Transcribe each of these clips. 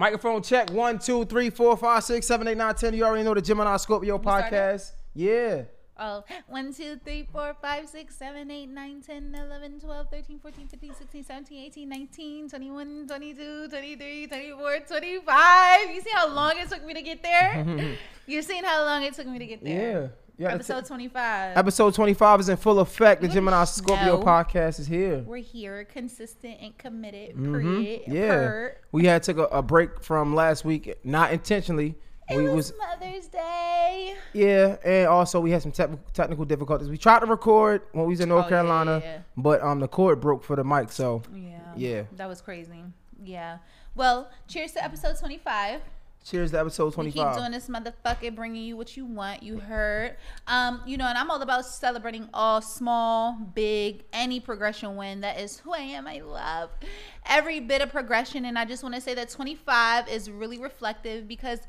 Microphone check one, two, three, four, five, six, seven, eight, nine, ten. You already know the Gemini Scorpio podcast. Yeah. Oh, 1, 2, 3, 4, 5, 6, 7, 8, 9, 10, 11, 12, 13, 14, 15, 16, 17, 18, 19, 21, 22, 23, 24, 25. You see how long it took me to get there? You're seeing how long it took me to get there. yeah Episode 25. Episode 25 is in full effect. The Gemini. Scorpio podcast is here. We're here, consistent and committed. Mhm. Period. Yeah. We had took a, a break from last week, not intentionally. It we was, was Mother's Day. yeah, and also we had some tech technical difficulties. We tried to record when we was in North Oh, yeah, Carolina, yeah, yeah. but um the cord broke for the mic, so Yeah. Yeah. That was crazy. Yeah. Well, cheers to episode 25. Cheers to episode We 25. keep doing this motherfucker, bringing you what you want. You heard, um, you know, and I'm all about celebrating all small, big, any progression win. That is who I am. I love every bit of progression, and I just want to say that 25 is really reflective because.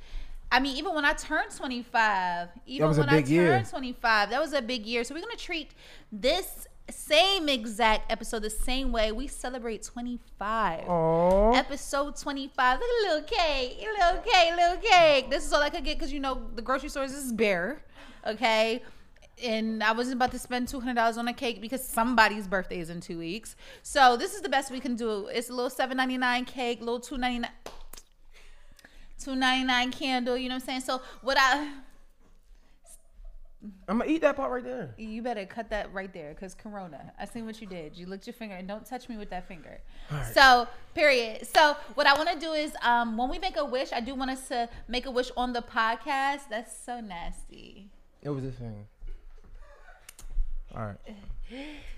I mean, even when I turned 25, even when I turned year. 25, that was a big year. So we're gonna treat this same exact episode the same way. We celebrate 25 Aww. episode 25 look at little cake. Little cake little cake. This is all i could get because you know the grocery stores is bare okay? And i wasn't about to spend $200 on a cake because somebody's birthday is in two weeks. So this is the best we can do. It's a little 7.99 cake little 2.99 2.99 candle you know what i'm saying? So what i I'm gonna eat that part right there. you better cut that right there because corona i seen what you did. You licked your finger and don't touch me with that finger. So period. So what i want to do is um when we make a wish i do want us to make a wish on the podcast. That's so nasty. It was this thing. All right.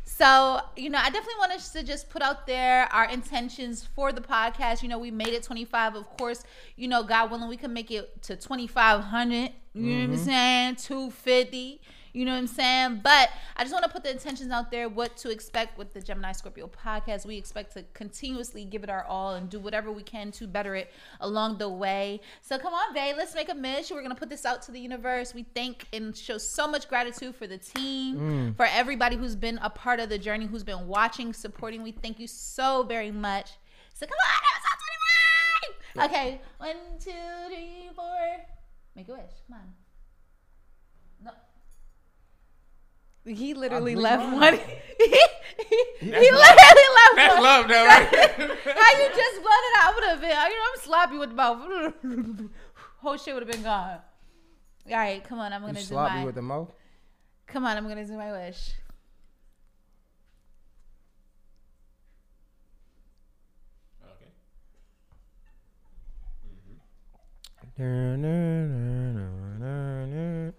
So, you know, I definitely want us to just put out there our intentions for the podcast. You know, we made it 25. Of course, you know, God willing, we can make it to 2,500. You know what I'm mm-hmm. saying? 250. You know what I'm saying? But I just want to put the intentions out there what to expect with the Gemini Scorpio podcast. We expect to continuously give it our all and do whatever we can to better it along the way. So come on, babe, let's make a mission. We're going to put this out to the universe. We thank and show so much gratitude for the team, mm. for everybody who's been a part of the journey, who's been watching, supporting. We thank you so very much. So come on, episode 25. Okay, one, two, three, four. Make a wish. Come on. No. He literally left mine. one. he he love. literally left That's one. love, though, right? How you just it out would have been. You know, I'm sloppy with the mouth. Whole shit would have been gone. All right, come on. I'm gonna do sloppy my. with the mouth. Come on, I'm gonna do my wish. Okay. I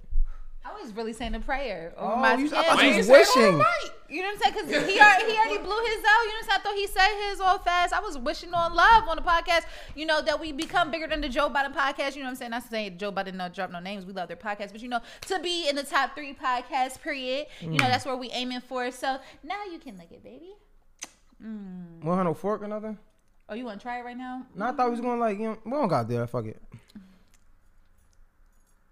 was really saying a prayer over Oh, my you- I thought you was you say it all wishing. right? You know what I'm saying? Because he already, he already blew his out. You know what I'm saying? I thought he said his all fast. I was wishing on love on the podcast. You know that we become bigger than the Joe Budden podcast. You know what I'm saying? Not saying Joe Budden no drop no names. We love their podcast, but you know to be in the top three podcast. Period. You know that's where we aiming for. So now you can lick it, baby. Mm. Want no fork or nothing? Oh, you want to try it right now? No, I thought we was going like you know, we don't got there. Fuck it.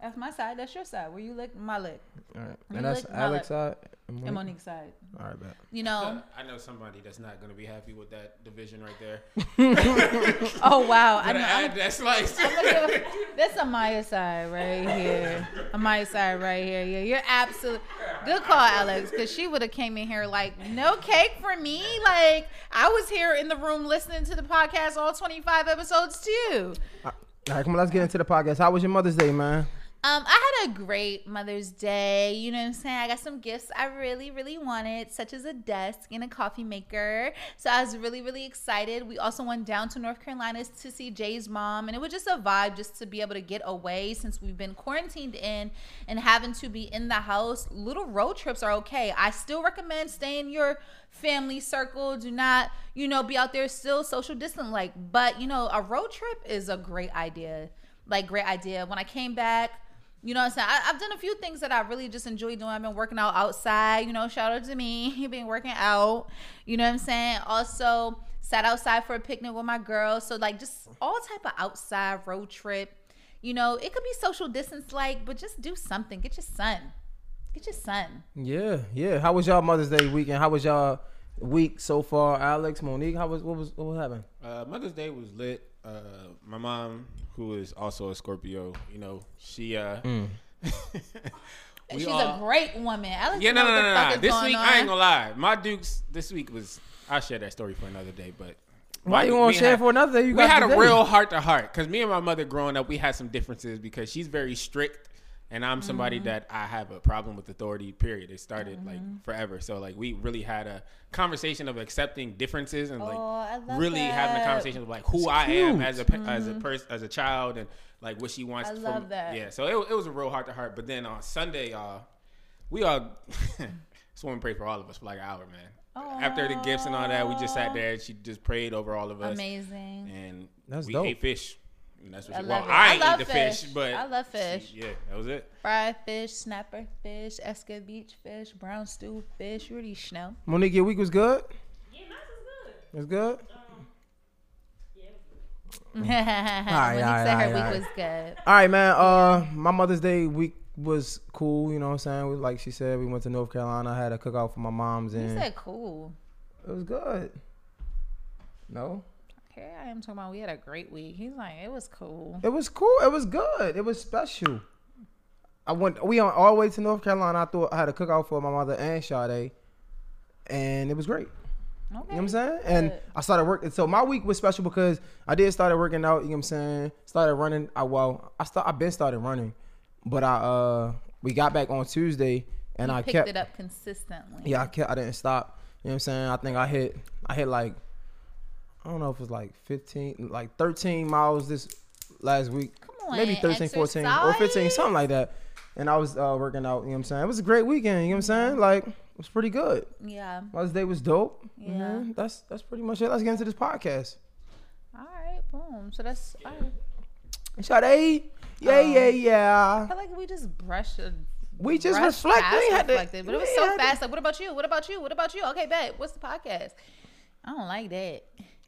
That's my side. That's your side. Where you lick, my lick, All right, You and that's lick my Alex lip. side. and and Monique? Monique's side. All right, bet. You know. I know somebody that's not gonna be happy with that division right there. Oh wow. I Gotta know. add I'm, that slice. I'm gonna that's Amaya side right here. Amaya side right here. Yeah, you're absolutely. Good call, Alex, because she would have came in here like, no cake for me. Like I was here in the room listening to the podcast, all 25 episodes too. All right, come on, let's get into the podcast. How was your Mother's Day, man? Um, I had a great Mother's Day. You know what I'm saying? I got some gifts I really, really wanted, such as a desk and a coffee maker. So I was really, really excited. We also went down to North Carolina to see Jay's mom, and it was just a vibe just to be able to get away since we've been quarantined in and having to be in the house. Little road trips are okay. I still recommend staying in your family circle. Do not, you know, be out there still social distant like. But you know, a road trip is a great idea. Like great idea. When I came back. You know what I'm saying? I, have done a few things that I really just enjoy doing. I've been working out outside, you know, shout out to me. been working out. You know what I'm saying? Also sat outside for a picnic with my girls. So like just all type of outside road trip. You know, it could be social distance like, but just do something. Get your son. Get your son. Yeah, yeah. How was y'all Mother's Day weekend? How was y'all week so far? Alex, Monique, how was what was what was happening? Uh, Mother's Day was lit. Uh, my mom who is also a Scorpio, you know, she uh Mm. She's all- a great woman. Alex Yeah, know no, no, no, no. This week on. I ain't gonna lie. My Dukes this week was I'll share that story for another day, but Why you we want to share had- for another day? You we got had a real heart to heart because me and my mother growing up, we had some differences because she's very strict, and I'm somebody Mm-hmm. that I have a problem with authority. Period. It started like forever, so like we really had a conversation of accepting differences and like Oh, I love really having a conversation of like who I am as a pe- as a person as a child and like what she wants. Mm-hmm. I from, love that. Yeah, so it, it was a real heart to heart. But then on Sunday, y'all, we all. This woman prayed for all of us for like an hour, man. After the gifts and all that, we just sat there and she just prayed over all of us Amazing. and That's we dope. ate fish. And that's what I she, love well, it. I I ain't love eat the fish, fish. but I love she- fish. yeah, that was it. Fried fish, snapper fish, escovitch fish, brown stew fish. You already know. Monique, your week was good. Yeah, mine was good. It was good. Um, yeah, it was good. Monique alright, said alright, her week alright. was good. All right, man. Uh, my Mother's Day week was cool. You know what I'm saying? We, like she said, we went to North Carolina. I had a cookout for my mom's, And You and said cool. it was good. No, Okay, I am talking about we had a great week. He's like, it was cool. it was cool. It was good. It was special. I went. We on all the way to North Carolina. I thought I had a cookout for my mother and Sade, and it was great. Okay. You know what I'm saying? And Good. I started working. So my week was special because I did started working out. You know what I'm saying? Started running. I well, I start. I been started running, but I uh we got back on Tuesday and You I kept. it up consistently. Yeah, I kept. I didn't stop. You know what I'm saying? I think I hit. I hit like. I don't know if it was like 15, like 13 miles this last week. Come on, Maybe 13, 14, or 15, something like that. And I was uh, working out. You know what I'm saying? It was a great weekend. You know what I'm saying? Like it was pretty good. Yeah. Mother's Day was dope. Yeah. Yeah. That's that's pretty much it. Let's get into this podcast. All right. Boom. So that's. All right. Sade. Yeah, Um, yeah, I yeah. feel like we just brushed. A, We just reflect- past we had to- reflected, but it was so had to- fast. Like, what about you? What about you? What about you? Okay, bet. What's the podcast? I don't like that.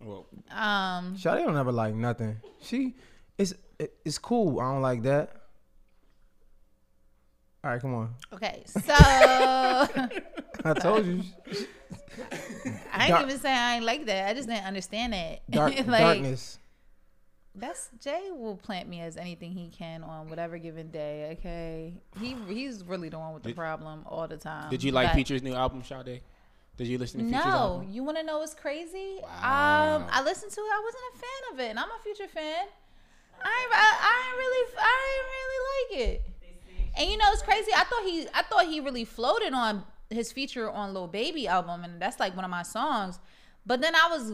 Well, Um. Sade don't ever like nothing. She it's it, it's cool. I don't like that. All right, come on. Okay. So I I told you. I ain't Dark- even say I ain't like that. I just didn't understand it. Dark, like darkness. that's Jay will plant me as anything he can on whatever given day. Okay. He he's really the one with the Did- problem all the time. did you like But- Future's new album, Sade? Did you listen to Future's No, album? you want to know what's crazy? Wow. Um, I listened to it. I wasn't a fan of it, and I'm a Future fan. I ain't, I, I ain't really, I ain't really like it. And you know, it's crazy. I thought he, I thought he really floated on his feature on Lil Baby album, and that's like one of my songs. But then I was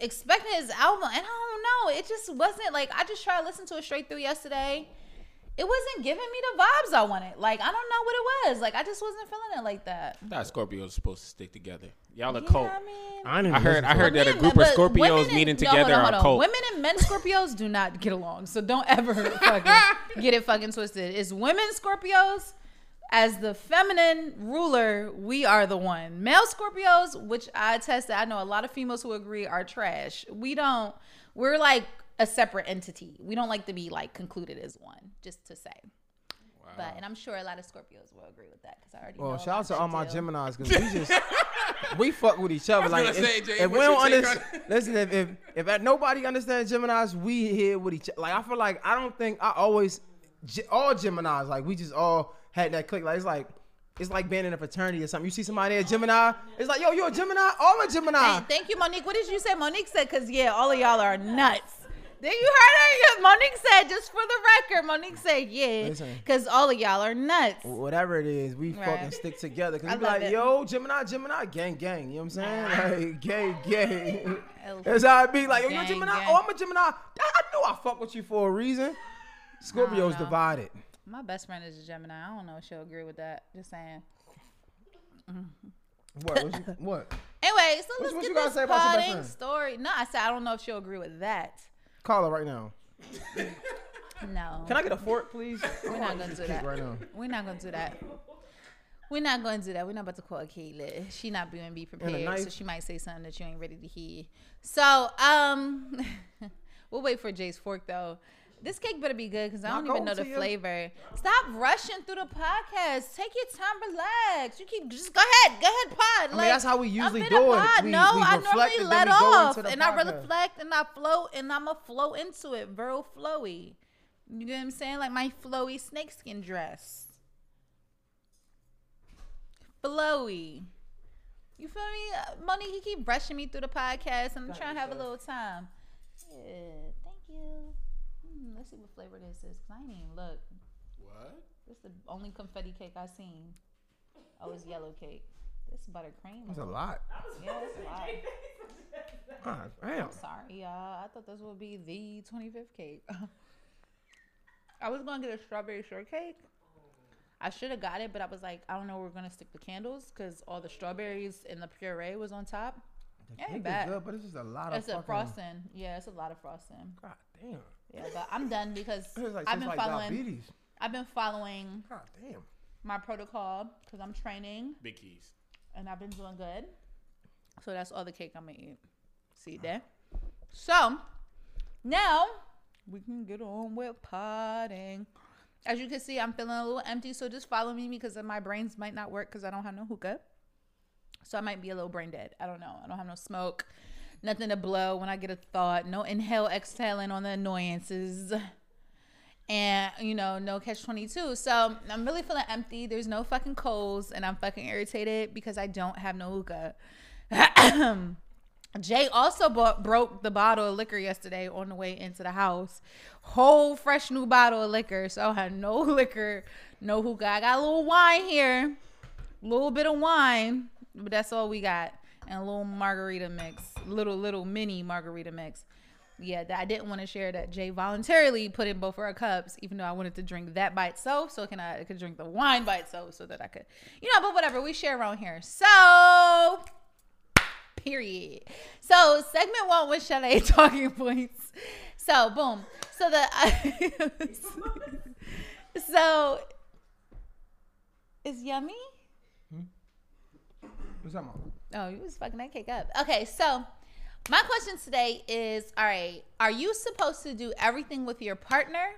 expecting his album, and I don't know. It just wasn't like I just tried to listen to it straight through yesterday. It wasn't giving me the vibes I wanted. Like I don't know what it was. Like I just wasn't feeling it like that. I thought Scorpios supposed to stick together. Y'all a Yeah, cult. I mean, I, I heard. I heard that a group of Scorpios and- meeting no, hold together on, are hold a cult. Women and men Scorpios do not get along. So don't ever fucking get it fucking twisted. It's women Scorpios. As the feminine ruler, we are the one. Male Scorpios, which I tested, I know a lot of females who agree are trash. We don't. We're like a separate entity. We don't like to be like concluded as one. Just to say. But and I'm sure a lot of Scorpios will agree with that because I already. know Well, a shout out to all my shit too. Gemini's because we just we fuck with each other. Like gonna if, say, Jay, if we don't understand, listen, if, if if nobody understands Gemini's, we here with each. other. Like I feel like I don't think I always all Gemini's like we just all had that click. Like it's like. It's like being in a fraternity or something. You see somebody a Gemini, it's like, yo, you a Gemini? Oh, I'm a Gemini. Thank, thank you, Monique. What did you say? Monique said, because, yeah, all of y'all are nuts. Then you heard her. Monique said, just for the record, Monique said, yeah, because all of y'all are nuts. Whatever it is, we Right. fucking stick together. Cause I we be like, it. yo, Gemini, Gemini, gang, gang. You know what I'm saying? Like, gang, gang. That's how it be. Like, yo, you Gemini? gang. Oh, I'm a Gemini. I, knew I fuck with you for a reason. Scorpio's divided. My best friend is a Gemini. I don't know if she'll agree with that. Just saying. What? What? You, what? Anyway, so let's what get you this say about your best potting friend? story. No, I said I don't know if she'll agree with that. Call her right now. No, Can I get a fork, please? we're not gonna do that. Right now. We're not gonna do that. We're not gonna do that. We're not about to call Kayla. She not being be prepared, so she might say something that you ain't ready to hear. So, um, we'll wait for Jay's fork though. This cake better be good because I don't even know the you. flavor. Stop rushing through the podcast. Take your time, relax. You keep just go ahead, go ahead, pod. mean, that's how we usually do it. We- no, we I normally let off, and I reflect and I float, and I'ma flow into it, real flowy. You know what I'm saying? Like my flowy snakeskin dress flowy. You feel me? Money, Monique, you keep brushing me through the podcast, and I'm trying to have a little time. Yeah. Let's see what flavor this is, cause I ain't even look. What? This is the only confetti cake I've seen. Oh, it's yellow cake. This is buttercream. That's a lot. Yeah, it's a lot. God, ah, damn. Sorry, y'all. I thought this would be the 25th cake. I was gonna get a strawberry shortcake. I should have got it, but I was like, I don't know. We're gonna stick the candles because all the strawberries and the puree was on top. The Ain't cake is bad. good, but it's just a lot It's of a fucking. frosting. Yeah, it's a lot of frosting. God damn. Yeah, but I'm done because like, I've been like following. diabetes. I've been following God damn. my protocol because I'm training Big keys. and I've been doing good. So that's all the cake I'm gonna eat. See there. So now we can get on with potting. As you can see, I'm feeling a little empty, so just follow me because my brains might not work because I don't have no hookah. So I might be a little brain dead. I don't know. I don't have no smoke, nothing to blow when I get a thought. No inhale, exhaling on the annoyances. And you know no catch 22 so i'm really feeling empty. There's no fucking coals and i'm fucking irritated because i don't have no hookah. Jay also bought, broke the bottle of liquor yesterday on the way into the house. Whole fresh new bottle of liquor. So i had no liquor no hookah. I got a little wine here. A little bit of wine but that's all we got and a little margarita mix little little mini margarita mix yeah, that I didn't want to share that Jay voluntarily put in both of our cups, even though I wanted to drink that by itself. So can I, I could drink the wine by itself so that I could, you know, but whatever, we share around here. So period. So segment one was Sade talking points. So boom. So the so is yummy? Hmm? What's that, mom? Oh, you was fucking that cake up. Okay, so my question today is: All right, are you supposed to do everything with your partner?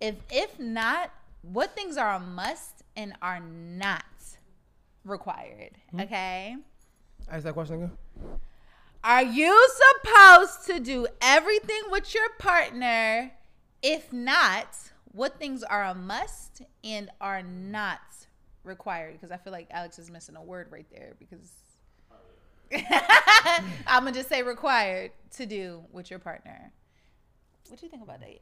If if not, what things are a must and are not required? Hmm? Okay. Ask that question again. Are you supposed to do everything with your partner? If not, what things are a must and are not required? Because I feel like Alex is missing a word right there because I'm gonna just say required to do with your partner. What do you think about that?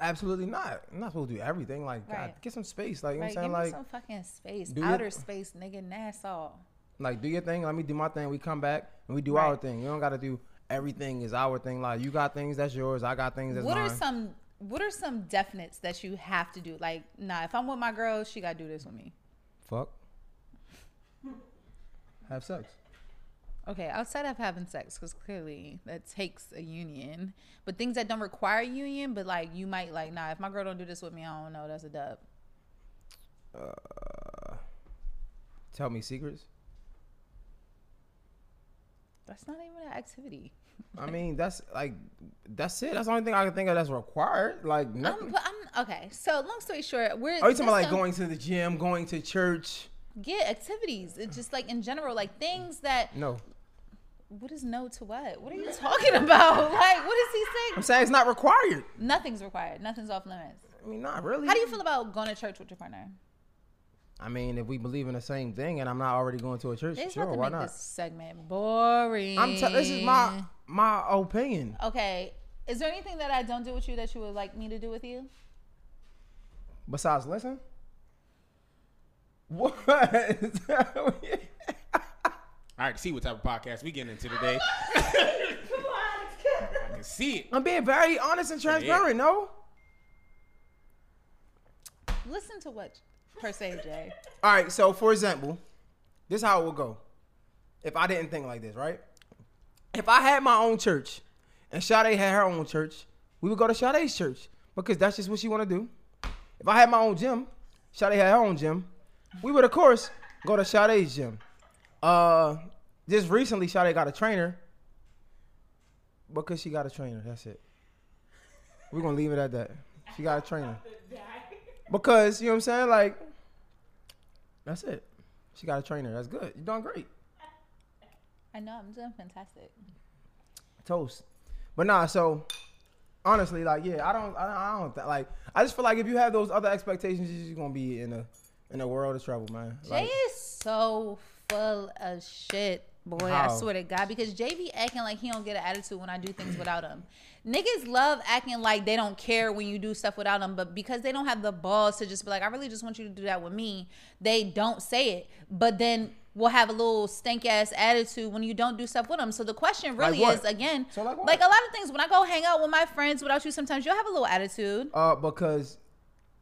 Absolutely not. I'm not supposed to do everything. Like, God, get some space. Like, you know what I'm saying? some Like, some fucking space, do your- outer space, nigga, NASA. like, do your thing. Let me do my thing. We come back and we do Right. our thing. You don't got to do everything is our thing. Like, you got things that's yours. I got things that's what mine. are some What are some definites that you have to do? Like, nah, if I'm with my girl, she gotta do this with me. Fuck. Have sex. Okay, outside of having sex, because clearly that takes a union. But things that don't require union, but like you might like, nah, if my girl don't do this with me, I don't know. That's a dub. Uh, tell me secrets. That's not even an activity. I mean, that's like, that's it. That's the only thing I can think of that's required. Like, I'm, nothing. but I'm okay. So long story short, we're Are you talking about like going to the gym, going to church? get activities. It's just like in general, like things that. No. What is no to what? What are you talking about? Like, what is he saying? I'm saying? it's not required. Nothing's required. Nothing's off limits. I mean, not really. How do you feel about going to church with your partner? I mean, if we believe in the same thing and I'm not already going to a church, It's sure, not why not? this segment boring. I'm t- this is my my opinion. okay. Is there anything that I don't do with you that you would like me to do with you? Besides, listen. What? All right, see what type of podcast we getting into today. Come on, I can see it. I'm being very honest and transparent. No. Listen to what per se, Jay. All right. So, for example, this is how it would go. If I didn't think like this, right? If I had my own church and Sade had her own church, we would go to Sade's church because that's just what she want to do. If I had my own gym, Sade had her own gym, we would of course go to Sade's gym. Uh, just recently, Sade got a trainer because she got a trainer. That's it. We're gonna leave it at that. She got a trainer because you know what I'm saying. Like, that's it. She got a trainer. That's good. You're doing great. I know I'm doing fantastic. Toast. But nah, so honestly, like, yeah, I don't, I don't, I don't th- like. I just feel like if you have those other expectations, you're just gonna be in a in a world of trouble, man. Jay Like, is so full of shit, boy. I swear to God, because JV acting like he don't get an attitude when I do things without him. Niggas love acting like they don't care when you do stuff without them, but because they don't have the balls to just be like, I really just want you to do that with me, they don't say it. But then we'll have a little stink ass attitude when you don't do stuff with them. So the question really is, again, So like like a lot of things. When I go hang out with my friends without you, sometimes you'll have a little attitude. uh, because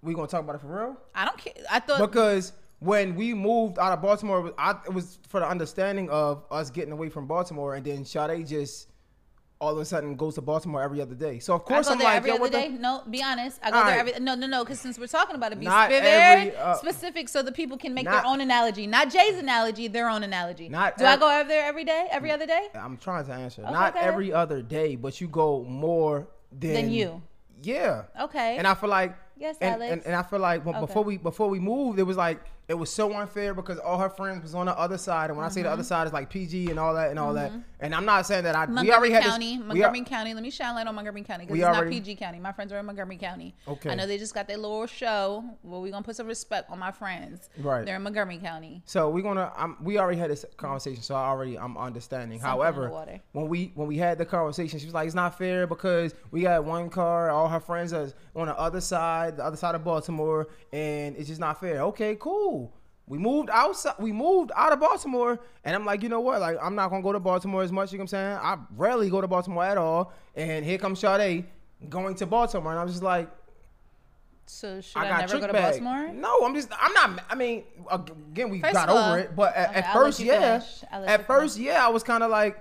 we gonna talk about it for real. I don't care. I thought Because when we moved out of Baltimore, it was- I, it was for the understanding of us getting away from Baltimore, and then Sade just all of a sudden goes to Baltimore every other day. So of course I'm like, every yo, other day. the? No, be honest. I go All there right. every. No, no, no. Because since we're talking about it, be Not very every, uh, specific so the people can make not- their own analogy. Not Jay's analogy, their own analogy. Not Do I go over there every day, every other day? I'm trying to answer. Okay, Not every other day, but you go more than Than you. Yeah. Okay. And I feel like Yes, and, Alex. and, and I feel like but Okay. before we before we moved, it was like it was so unfair because all her friends was on the other side, and when I say the Mm-hmm. other side, it's like PG and all that and all that. And I'm not saying that I we Montgomery already had County, this. Montgomery are- County. Let me shine light on Montgomery County because it's already- not PG County. My friends are in Montgomery County. Okay. I know they just got their little show. Well, we're gonna put some respect on my friends. Right. They're in Montgomery County. So we're gonna. I'm, we already had this conversation, so I already I'm understanding. Something However, when we when we had the conversation, she was like, "It's not fair because we got one car, all her friends are on the other side, the other side of Baltimore, and it's just not fair." Okay, cool. We moved outside. We moved out of Baltimore, and I'm like, you know what? Like, I'm not gonna go to Baltimore as much. You know what I'm saying? I rarely go to Baltimore at all. And here comes Sade going to Baltimore, and I was just like, So should I I, got never go to bag. Baltimore? No, I'm just I'm not. I mean, again, we First got all- over it, but at, Okay, at first, yeah, finish. I'll let you at first, yeah, I was kind of like,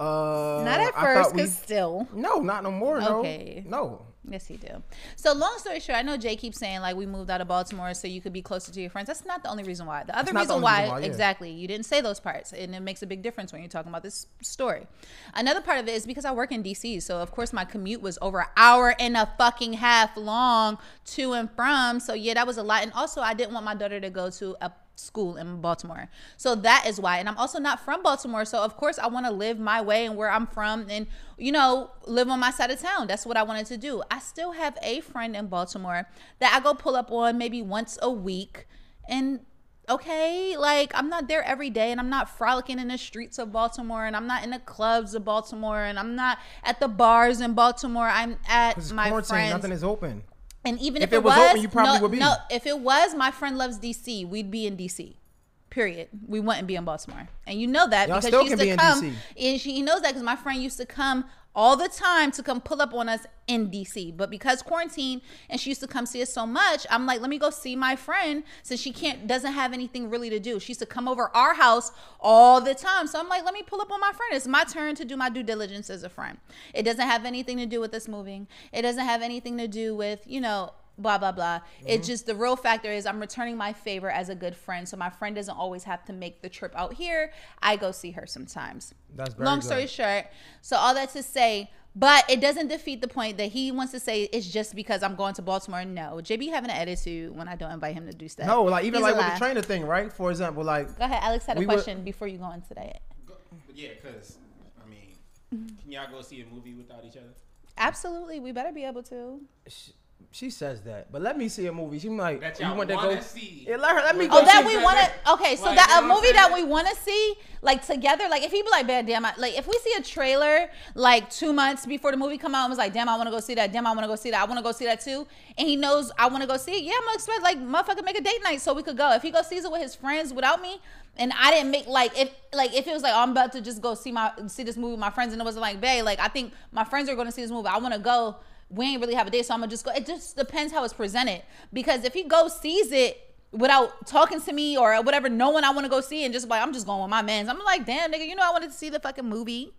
uh, Not at first, because still. no, not no more. No, Okay. no. Yes, you do. So, long story short, I know Jay keeps saying like we moved out of Baltimore so you could be closer to your friends. That's not the only reason why. The other not the reason why, reason why, yeah. exactly, you didn't say those parts, and it makes a big difference when you're talking about this story. Another part of it is because I work in DC, so of course my commute was over an hour and a fucking half long to and from. So yeah, that was a lot, and also I didn't want my daughter to go to a school in Baltimore. So that is why. And I'm also not from Baltimore. So of course I want to live my way and where I'm from and you know, live on my side of town. That's what I wanted to do. I still have a friend in Baltimore that I go pull up on maybe once a week. And okay, like I'm not there every day and I'm not frolicking in the streets of Baltimore and I'm not in the clubs of Baltimore and I'm not at the bars in Baltimore. I'm at my friends. Nothing is open. And even If if, it was was, open, you probably no, would be. No, if it was, my friend loves DC. We'd be in DC. Period. We wouldn't be in Baltimore, and you know that Y'all because she used to come. DC. And she knows that because my friend used to come all the time to come pull up on us in DC. But because quarantine and she used to come see us so much, I'm like, let me go see my friend since she can't doesn't have anything really to do. She used to come over our house all the time. So I'm like, let me pull up on my friend. It's my turn to do my due diligence as a friend. It doesn't have anything to do with us moving. It doesn't have anything to do with, you know, blah blah blah. It's mm-hmm. just the real factor is I'm returning my favor as a good friend. So my friend doesn't always have to make the trip out here. I go see her sometimes. That's very long good. story short. So all that to say, but it doesn't defeat the point that he wants to say it's just because I'm going to Baltimore. No, JB having an attitude when I don't invite him to do stuff. No, like even He's like with lie. the trainer thing, right? For example, like Go ahead, Alex had a We were- question before you go into that. Go- Yeah, because I mean, mm-hmm. can y'all go see a movie without each other? Absolutely, we better be able to. She says that, but let me see a movie. She might. That you y'all want to wanna go see. Yeah, let her. Let me Oh, go. Oh, that see- we want to. Okay, so Like, that a movie that we want to see, like together. Like if he be like, "Bad, damn," I, like if we see a trailer like two months before the movie come out, and was like, "Damn, I want to go see that." Damn, I want to go see that. I want to go see that too. And he knows I want to go see it. Yeah, I'm gonna expect like motherfucker make a date night so we could go. If he go sees it with his friends without me, and I didn't make like if like if it was like oh, I'm about to just go see my see this movie with my friends, and it wasn't like, "Babe, like I think my friends are going to see this movie. I want to go." We ain't really have a date, so I'm gonna just go. It just depends how it's presented. Because if he goes sees it without talking to me or whatever, knowing I want to go see and just like I'm just going with my mans. I'm like, damn, nigga, you know I wanted to see the fucking movie.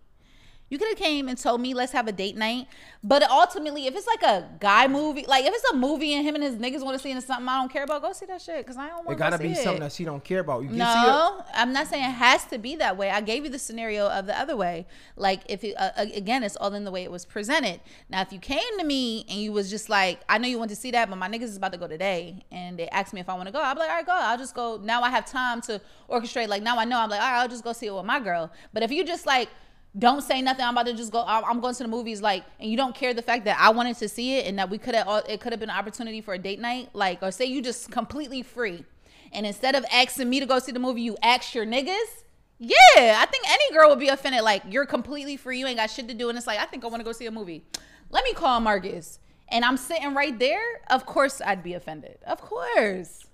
You could have came and told me let's have a date night. But ultimately, if it's like a guy movie, like if it's a movie and him and his niggas want to see it and something I don't care about, go see that shit because I don't want to see It gotta see be it. something that she don't care about. You No, I'm not saying it has to be that way. I gave you the scenario of the other way. Like if it, uh, again, it's all in the way it was presented. Now, if you came to me and you was just like, I know you want to see that, but my niggas is about to go today, and they asked me if I want to go, be like, all right, go. I'll just go. Now I have time to orchestrate. Like now I know. I'm like, all right, I'll just go see it with my girl. But if you just like don't say nothing. I'm about to just go. I'm going to the movies, like, and you don't care the fact that I wanted to see it and that we could have. It could have been an opportunity for a date night, like, or say you just completely free, and instead of asking me to go see the movie, you ask your niggas. Yeah, I think any girl would be offended. Like, you're completely free. You ain't got shit to do, and it's like, I think I want to go see a movie. Let me call Marcus, and I'm sitting right there. Of course, I'd be offended. Of course,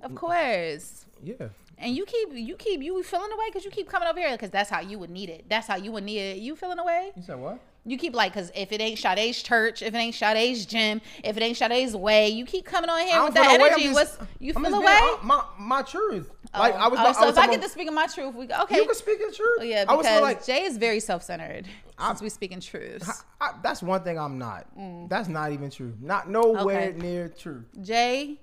of course. Yeah. And you keep you keep you feeling away because you keep coming over here because that's how you would need it. That's how you would need it. You feeling away? You said what? You keep like because if it ain't Sade's church, if it ain't Sade's gym, if it ain't Sade's way, you keep coming on here with that feel no way, energy. I'm What's just- you I'm feel away? being- my my truth. Like Oh. I was. Oh, I so was if I get to speak my truth, we go okay. You can speak your truth. Oh, yeah, I was because like, Jay is very self-centered. since we speaking truths. I, that's one thing I'm not. That's not even true. Not nowhere Mm. Okay. near true. Jay,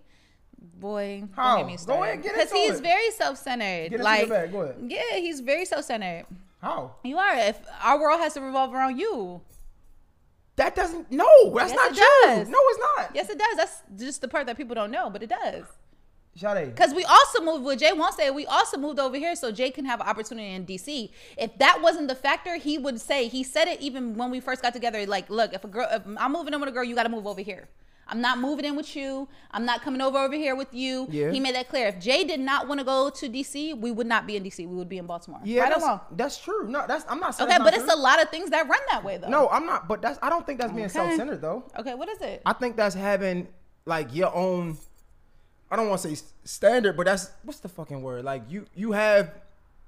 boy, How? don't get me Go started. ahead, get Because he's it. very self-centered. Get like, bag. Go ahead. yeah, he's very self-centered. How? You are. If our world has to revolve around you, That doesn't. No, that's Yes, not true. No, it's not. yes, it does. That's just the part that people don't know, but it does. Sade. Because we also moved, with Jay won't say, we also moved over here so Jay can have an opportunity in DC. If that wasn't the factor, he would say, he said it even when we first got together, like, look, if a girl, if I'm moving in with a girl, you got to move over here. I'm not moving in with you. I'm not coming over over here with you. Yeah. He made that clear. If Jay did not want to go to DC, we would not be in DC. We would be in Baltimore. Yeah, right that's, that's true. No, that's I'm not saying. Okay, but not it's a lot of things that run that way, though. No, I'm not. But that's. I don't think that's being Okay. self-centered though. Okay, what is it? I think that's having like your own. I don't want to say standard, but that's what's the fucking word? Like you, you have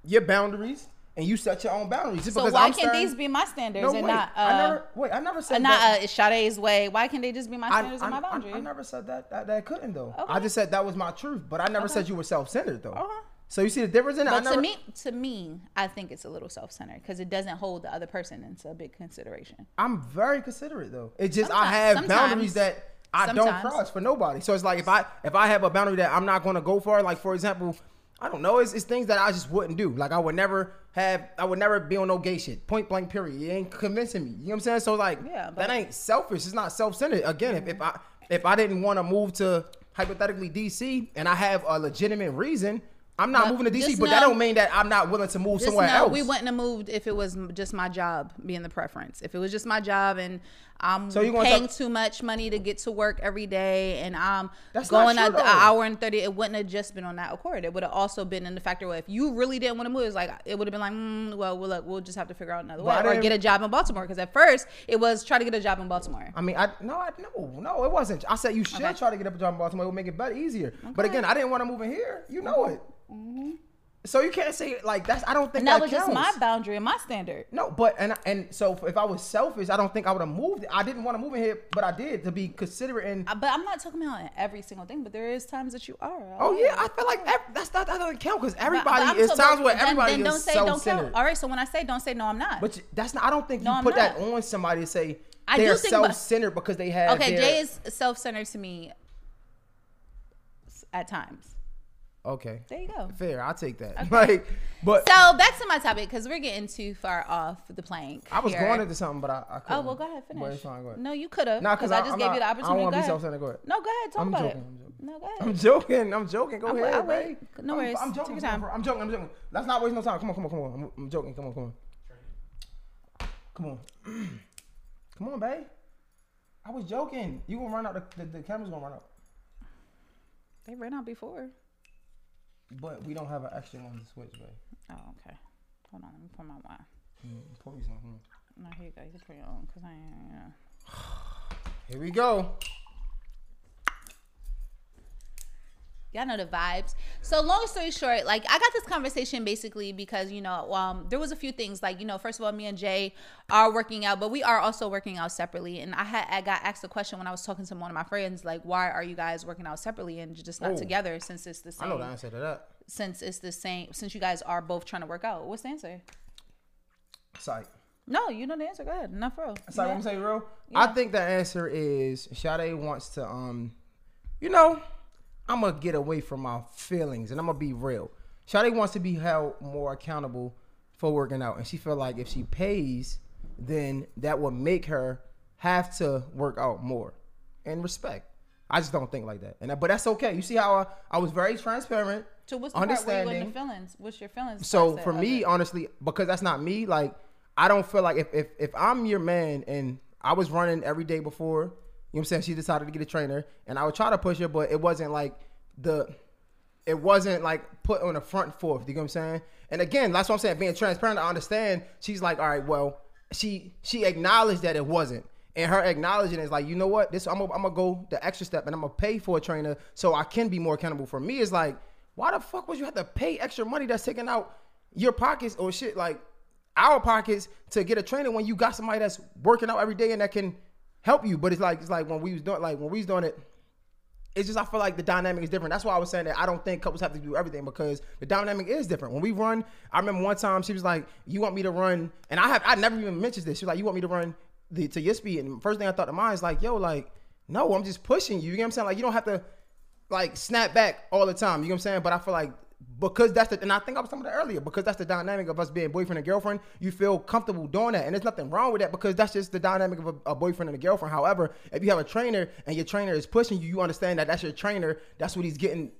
your boundaries and you set your own boundaries. Just so because why I'm can't starting- these be my standards No, and wait. not uh, I never. Wait, I never uh, said not that. uh, Sade's way? Why can't they just be my standards I, and my I- I never said that, that that couldn't though. Okay. I just said that was my truth, but I never Okay. said you were self-centered though. Uh-huh. So you see the difference in it. I But never, to me, to me, I think it's a little self-centered because it doesn't hold the other person into a big consideration. I'm very considerate though. It's just I have sometimes. boundaries that I don't cross for nobody. So it's like if I if I have a boundary that I'm not going to go for, like for example, I don't know, it's, it's things that I just wouldn't do. Like I would never have, I would never be on no gay shit. Point blank. Period. You ain't convincing me. You know what I'm saying? So like Yeah, that ain't selfish. It's not self centered. Again, if, if mm-hmm. I if I didn't want to move to hypothetically DC and I have a legitimate reason. I'm not But moving to DC, but that don't mean that I'm not willing to move somewhere know else. we wouldn't have moved if it was just my job being the preference. If it was just my job and I'm So paying tell- too much money to get to work every day and I'm That's going an hour and 30, it wouldn't have just been on that accord. It would have also been in the factor where if you really didn't want to move, it's like, it would have been like, mm, well, we'll, look, we'll just have to figure out another way or get a job in Baltimore. Because at first it was try to get a job in Baltimore. I mean, I no, I no, no, it wasn't. I said you should Okay. try to get up a job in Baltimore. It would make it better, easier. But again, I didn't want to move in here. You know it. So you can't say like that's. I don't think And that that, was just my boundary and my standard. No, but and and so if I was selfish, I don't think I would have moved. I didn't want to move in here, but I did to be considerate and. Uh, But I'm not talking about every single thing, but there is times that you are. Oh yeah, I feel like ev- that's not that doesn't count because But- but everybody I'm is times about- where everybody then is don't say don't self-centered. count. All right, so when I say don't say no, I'm not. But that's not. I don't think you I'm put that on somebody to say I they're self-centered because they have. okay, their- Jay is self-centered to me at times. Okay. There you go. Fair, I'll take that. Like, but So back to my topic because we're getting too far off the plank. I was here. going into something, but I, I oh, couldn't. Oh well, go ahead, finish. But it's fine, go ahead. No, you could have. Nah, because I I- just I'm gave not- you the I don't opportunity. wanna go be ahead. self-centered. Go ahead. No, go ahead. Talk I'm about joking, it. I'm joking. No, go ahead. I'm joking. I'm joking. Go I'll ahead, I'll babe. wait. No I'm- worries. I'm, Take joking. your time. I'm joking. I'm joking. Let's not waste no time. Come on, come on, come on. I'm, I'm joking. Come on, come on. Come on. come on, babe. I was joking. You gonna run out? The, the, the camera's gonna run out. They ran out before. But we don't have an extra one to switch, babe. Oh, okay. Hold on, let me pour my wine. Mm, pour me some. mm. No, here you go. You can pour your own because I ain't. Yeah. Here we go. Y'all know the vibes. So long story short, like I got this conversation basically because you know, um, there was a few things like you know, first of all, me and Jay are working out, but we are also working out separately. And I had I got asked a question when I was talking to one of my friends, like, why are you guys working out separately and just not Oh. together since it's the same. I know the answer to that. Since it's the same, since you guys are both trying to work out. What's the answer? Psych. No, you know the answer. Go ahead. Not for real. Sorry, Yeah. I'm saying real. I think the answer is Sade wants to um, you know, I'm gonna get away from my feelings and I'm gonna be real. Sade wants to be held more accountable for working out, and she feel like if she pays, then that will make her have to work out more. And respect. I just don't think like that, and that, but that's okay. You see how I, I was very transparent. So what's the part where you in the feelings? What's your feelings? So for me, Okay. honestly, because that's not me, like I don't feel like if if if I'm your man and I was running every day before, know what I'm saying, she decided to get a trainer and I would try to push her, but it wasn't like the it wasn't like put on the front fourth. You know what I'm saying? And again, that's what I'm saying. Being transparent, I understand. She's like, all right, well, she she acknowledged that it wasn't, and her acknowledging is like, you know what? This I'm gonna, I'm gonna go the extra step, and I'm gonna pay for a trainer so I can be more accountable. For me, it's like, why the fuck would you have to pay extra money that's taking out your pockets or shit like our pockets to get a trainer when you got somebody that's working out every day and that can help you? But it's like it's like when we was doing like when we was doing it it's just I feel like the dynamic is different. That's why I was saying that I don't think couples have to do everything because the dynamic is different. When we run, I remember one time she was like, "You want me to run?" And I have I never even mentioned this. She was like, "You want me to run the to your speed?" And first thing I thought to mind is like, "Yo, like, no, I'm just pushing you." You know what I'm saying? Like, you don't have to like snap back all the time. You know what I'm saying? But I feel like because that's the and I think I was talking about earlier because that's the dynamic of us being boyfriend and girlfriend. You feel comfortable doing that, and there's nothing wrong with that because that's just the dynamic of a, a boyfriend and a girlfriend. However, if you have a trainer and your trainer is pushing you, you understand that that's your trainer. That's what he's getting.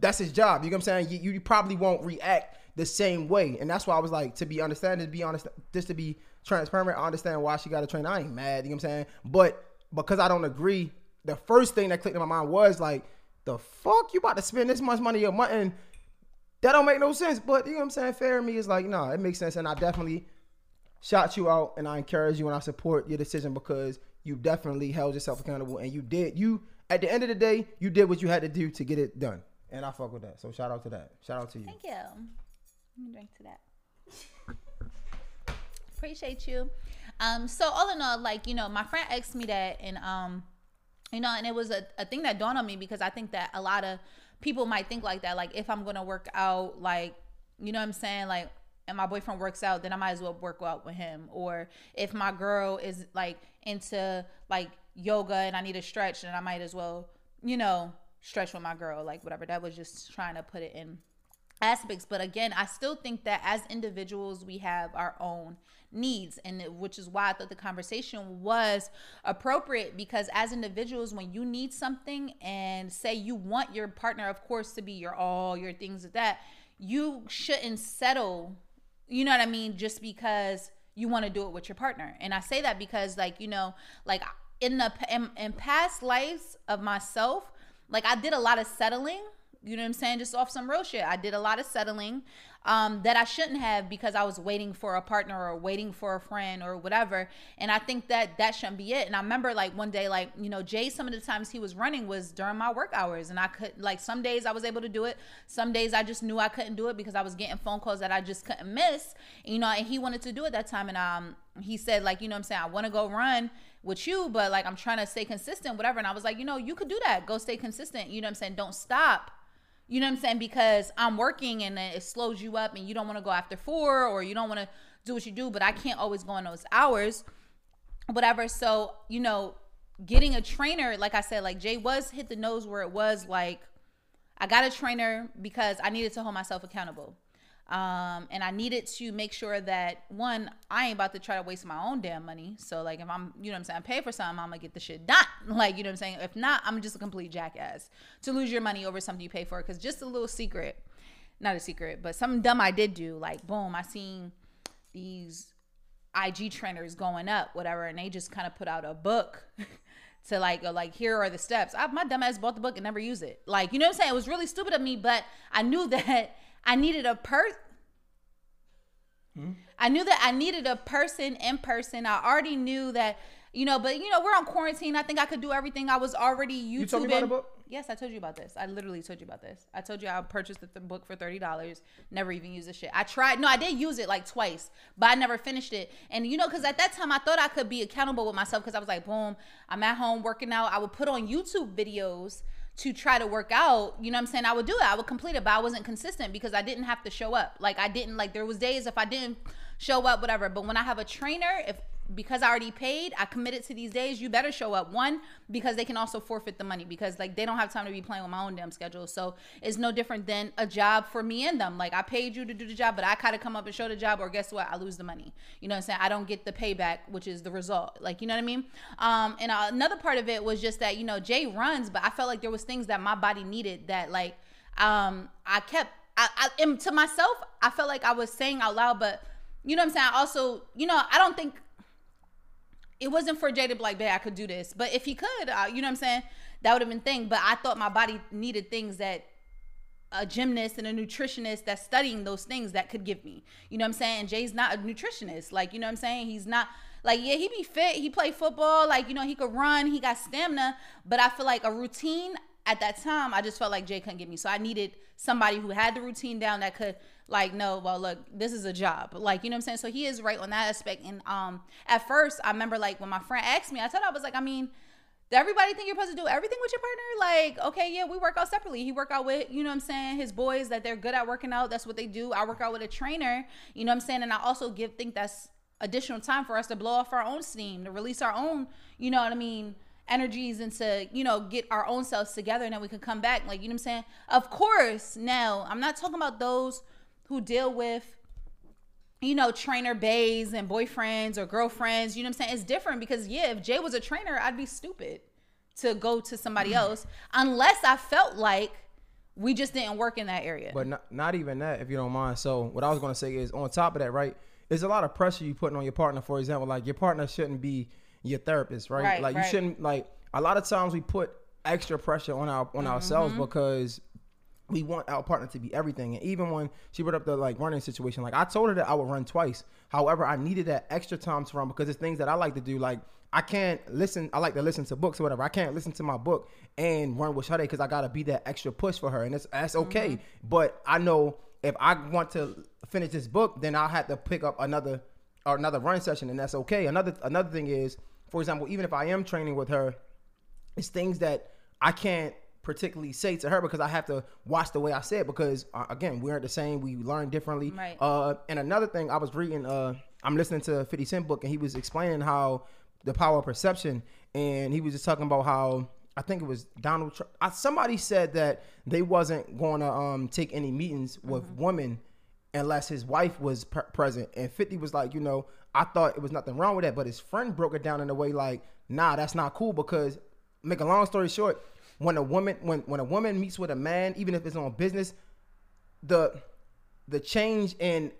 That's his job. You know what I'm saying? You, you probably won't react the same way, and that's why I was like to be understanding, to be honest, just to be transparent. I understand why she got a trainer. I ain't mad. You know what I'm saying? But because I don't agree, the first thing that clicked in my mind was like, the fuck you about to spend this much money a month and that don't make no sense. But you know what I'm saying? Fair me is like, no, it makes sense. And I definitely shout you out and I encourage you and I support your decision because you definitely held yourself accountable and you did you at the end of the day, you did what you had to do to get it done. And I fuck with that. So shout out to that. Shout out to you. Thank you. Let me drink to that. Appreciate you. Um, so all in all, like, you know, my friend asked me that and um, you know, and it was a, a thing that dawned on me because I think that a lot of people might think like that. Like if I'm gonna work out, like, you know what I'm saying? Like and my boyfriend works out, then I might as well work out with him. Or if my girl is like into like yoga and I need a stretch, then I might as well, you know, stretch with my girl, like whatever. That was just trying to put it in aspects but again i still think that as individuals we have our own needs and which is why i thought the conversation was appropriate because as individuals when you need something and say you want your partner of course to be your all your things like that you shouldn't settle you know what i mean just because you want to do it with your partner and i say that because like you know like in the in, in past lives of myself like i did a lot of settling you know what I'm saying? Just off some real shit. I did a lot of settling um, that I shouldn't have because I was waiting for a partner or waiting for a friend or whatever. And I think that that shouldn't be it. And I remember like one day, like, you know, Jay, some of the times he was running was during my work hours. And I could, like, some days I was able to do it. Some days I just knew I couldn't do it because I was getting phone calls that I just couldn't miss. You know, and he wanted to do it that time. And um, he said, like, you know what I'm saying? I want to go run with you, but like, I'm trying to stay consistent, whatever. And I was like, you know, you could do that. Go stay consistent. You know what I'm saying? Don't stop. You know what I'm saying? Because I'm working and it slows you up and you don't want to go after four or you don't want to do what you do, but I can't always go in those hours, whatever. So, you know, getting a trainer, like I said, like Jay was hit the nose where it was like, I got a trainer because I needed to hold myself accountable. Um, and I needed to make sure that one, I ain't about to try to waste my own damn money. So like if I'm, you know I'm saying, pay for something, I'm gonna get the shit done. Like, you know I'm saying? If not, I'm just a complete jackass to lose your money over something you pay for. Cause just a little secret, not a secret, but something dumb I did do, like boom, I seen these IG trainers going up, whatever, and they just kind of put out a book to like like here are the steps. I, my dumb ass bought the book and never used it. Like you know what I'm saying? It was really stupid of me, but I knew that I needed a per. I knew that I needed a person in person. I already knew that you know, but you know we're on quarantine. I think I could do everything. I was already YouTubing. You told me about the book? Yes, I told you about this. I literally told you about this. I told you I purchased the th- book for thirty dollars. Never even used the shit. I tried. No, I did use it like twice, but I never finished it. And you know, because at that time I thought I could be accountable with myself because I was like, boom, I'm at home working out. I would put on YouTube videos to try to work out. You know what I'm saying? I would do it. I would complete it, but I wasn't consistent because I didn't have to show up. Like I didn't like there was days if I didn't show up, whatever. But when I have a trainer, if because I already paid, I committed to these days. You better show up. One, because they can also forfeit the money because like they don't have time to be playing with my own damn schedule. So it's no different than a job for me and them. Like I paid you to do the job, but I kind of come up and show the job, or guess what? I lose the money. You know what I'm saying? I don't get the payback, which is the result. Like you know what I mean? Um, and uh, another part of it was just that you know Jay runs, but I felt like there was things that my body needed that like um I kept I, I and to myself I felt like I was saying out loud, but you know what I'm saying? I also, you know, I don't think it wasn't for Jay to be like, babe, I could do this. But if he could, uh, you know what I'm saying? That would have been thing. But I thought my body needed things that a gymnast and a nutritionist that's studying those things that could give me. You know what I'm saying? And Jay's not a nutritionist. Like, you know what I'm saying? He's not like, yeah, he be fit. He play football. Like, you know, he could run. He got stamina. But I feel like a routine at that time, I just felt like Jay couldn't give me. So I needed somebody who had the routine down that could like no well look this is a job. Like you know what i'm saying? So he is right on that aspect. And um at first i remember like when my friend asked me i told her i was like i mean everybody think you're supposed to do everything with your partner? Like okay yeah we work out separately. He work out with you know what i'm saying his boys that they're good at working out. That's what they do. I work out with a trainer you know what i'm saying? And i also give think that's additional time for us to blow off our own steam to release our own you know what i mean energies and to you know get our own selves together and then we can come back. Like you know what i'm saying? Of course now i'm not talking about those who deal with you know, trainer bays and boyfriends or girlfriends, you know what I'm saying? It's different because yeah, if Jay was a trainer, I'd be stupid to go to somebody Mm. else unless I felt like we just didn't work in that area. But not, not even that, if you don't mind. So what I was gonna say is, on top of that, right? There's a lot of pressure you putting on your partner. For example, like your partner shouldn't be your therapist, right? Right, like right. you shouldn't like. A lot of times we put extra pressure on our on ourselves Mm-hmm. because we want our partner to be everything. And even when she brought up the like running situation, like I told her that I would run twice. However, I needed that extra time to run because it's things that I like to do. Like I can't listen. I like to listen to books or whatever. I can't listen to my book and run with Sade because I gotta be that extra push for her, and it's that's okay. Mm-hmm. But I know if I want to finish this book, then I'll have to pick up another or another run session, and that's okay. Another another thing is, for example, even if I am training with her, it's things that I can't particularly say to her because I have to watch the way I say it because uh, again we aren't the same we learn differently Right. uh and another thing I was reading uh I'm listening to a 50 Cent book and he was explaining how the power of perception and he was just talking about how I think it was Donald Trump uh, somebody said that they wasn't going to um take any meetings with women unless his wife was pre- present. And 50 was like, you know, I thought it was nothing wrong with that, but his friend broke it down in a way like, nah, that's not cool because make a long story short, when a woman when when a woman meets with a man, even if it's on business, the the change in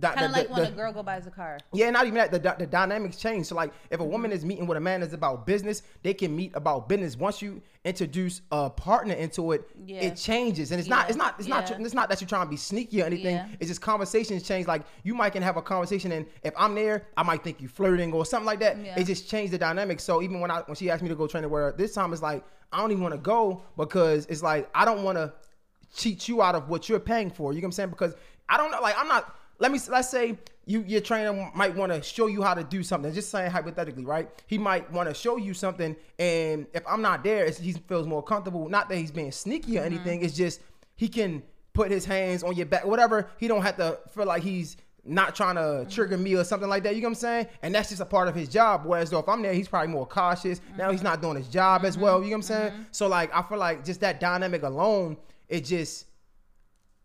kind of like the- when the- a girl go buys a car. yeah, not even that. The, the dynamics change. So, like, if a mm-hmm. woman is meeting with a man that's about business, they can meet about business. Once you introduce a partner into it, Yeah. it changes, and it's not. It's not. It's not. It's not that you're trying to be sneaky or anything. Yeah. It's just conversations change. Like, you might can have a conversation, and if I'm there, I might think you flirting or something like that. Yeah. It just changed the dynamic. So even when I when she asked me to go train at where this time it's like I don't even want to go because it's like I don't want to cheat you out of what you're paying for. You know what I'm saying? Because I don't know. Like I'm not. Let me let's say you your trainer might want to show you how to do something. Just saying hypothetically, right? He might want to show you something, and if I'm not there, it's, he feels more comfortable. Not that he's being sneaky or mm-hmm. anything. It's just he can put his hands on your back, whatever. He don't have to feel like he's not trying to mm-hmm. trigger me or something like that. You know what I'm saying? And that's just a part of his job. Whereas though if I'm there, he's probably more cautious. Now mm-hmm. he's not doing his job as well. You know what I'm saying? So like I feel like just that dynamic alone, it just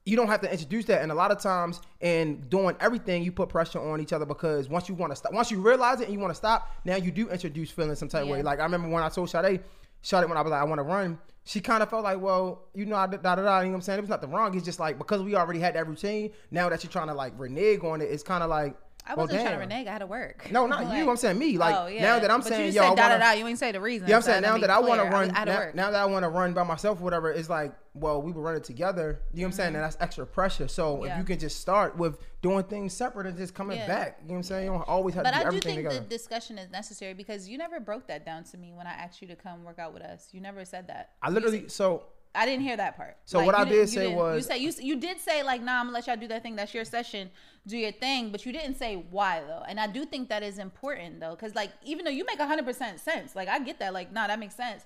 you don't have to introduce that. And a lot of times in doing everything, you put pressure on each other because once you want to stop, once you realize it and you want to stop, now you do introduce feelings some type of way. Like I remember when I told Sade, Sade when I was like, I want to run, she kind of felt like, well, you know, I da da da. da, You know what I'm saying? It was nothing wrong. It's just like because we already had that routine. Now that you're trying to like renege on it, it's kind of like I wasn't trying to renege. I had to work. No, not Like- you. I'm saying me. Like Oh, yeah. now that I'm But saying, you yo, said da da da. You ain't say the reason. Yeah, I'm so saying now that I want to run, I now, now that I want to run by myself, or whatever, it's like, well, we were running together. You know what I'm saying? Mm-hmm. And that's extra pressure. So if you can just start with doing things separate and just coming Yeah. back, you know what I'm saying? You don't always have But to do I do think together. the discussion is necessary because you never broke that down to me when I asked you to come work out with us. You never said that. I literally so I didn't hear that part. So what you I did you say was- you said you you did say like nah I'm gonna let y'all do that thing. That's your session. Do your thing. But you didn't say why though. And I do think that is important though because like even though you make hundred percent sense like I get that. Like nah that makes sense.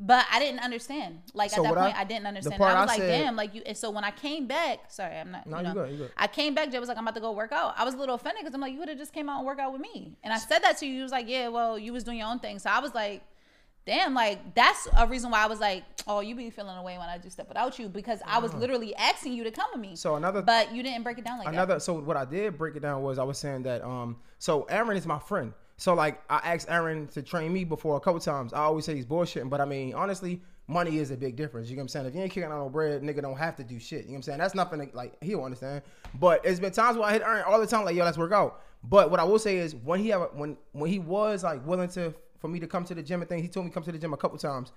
But I didn't understand. Like So at that what I- point I, didn't understand. I was I like said- damn like you and so when I came back sorry I'm not No, you you know good, you good. I came back Jay was like I'm about to go work out. I was a little offended because I'm like you would have just came out and work out with me. And I said that to you. You was like yeah well you was doing your own thing. So I was like damn, like that's a reason why I was like, oh, you be feeling away when I do stuff without you because I was literally asking you to come with me. So another- but you didn't break it down like another so what I did break it down was I was saying that um so Aaron is my friend. So like I asked Aaron to train me before a couple times. I always say he's bullshitting, but I mean honestly, money is a big difference. You know what I'm saying? If you ain't kicking out no bread, nigga don't have to do shit. You know what I'm saying? That's nothing to, like he'll understand. But it's been times where I hit Aaron all the time, like, yo, let's work out. But what I will say is when he have when when he was like willing to for me to come to the gym and things, he told me to come to the gym a couple times.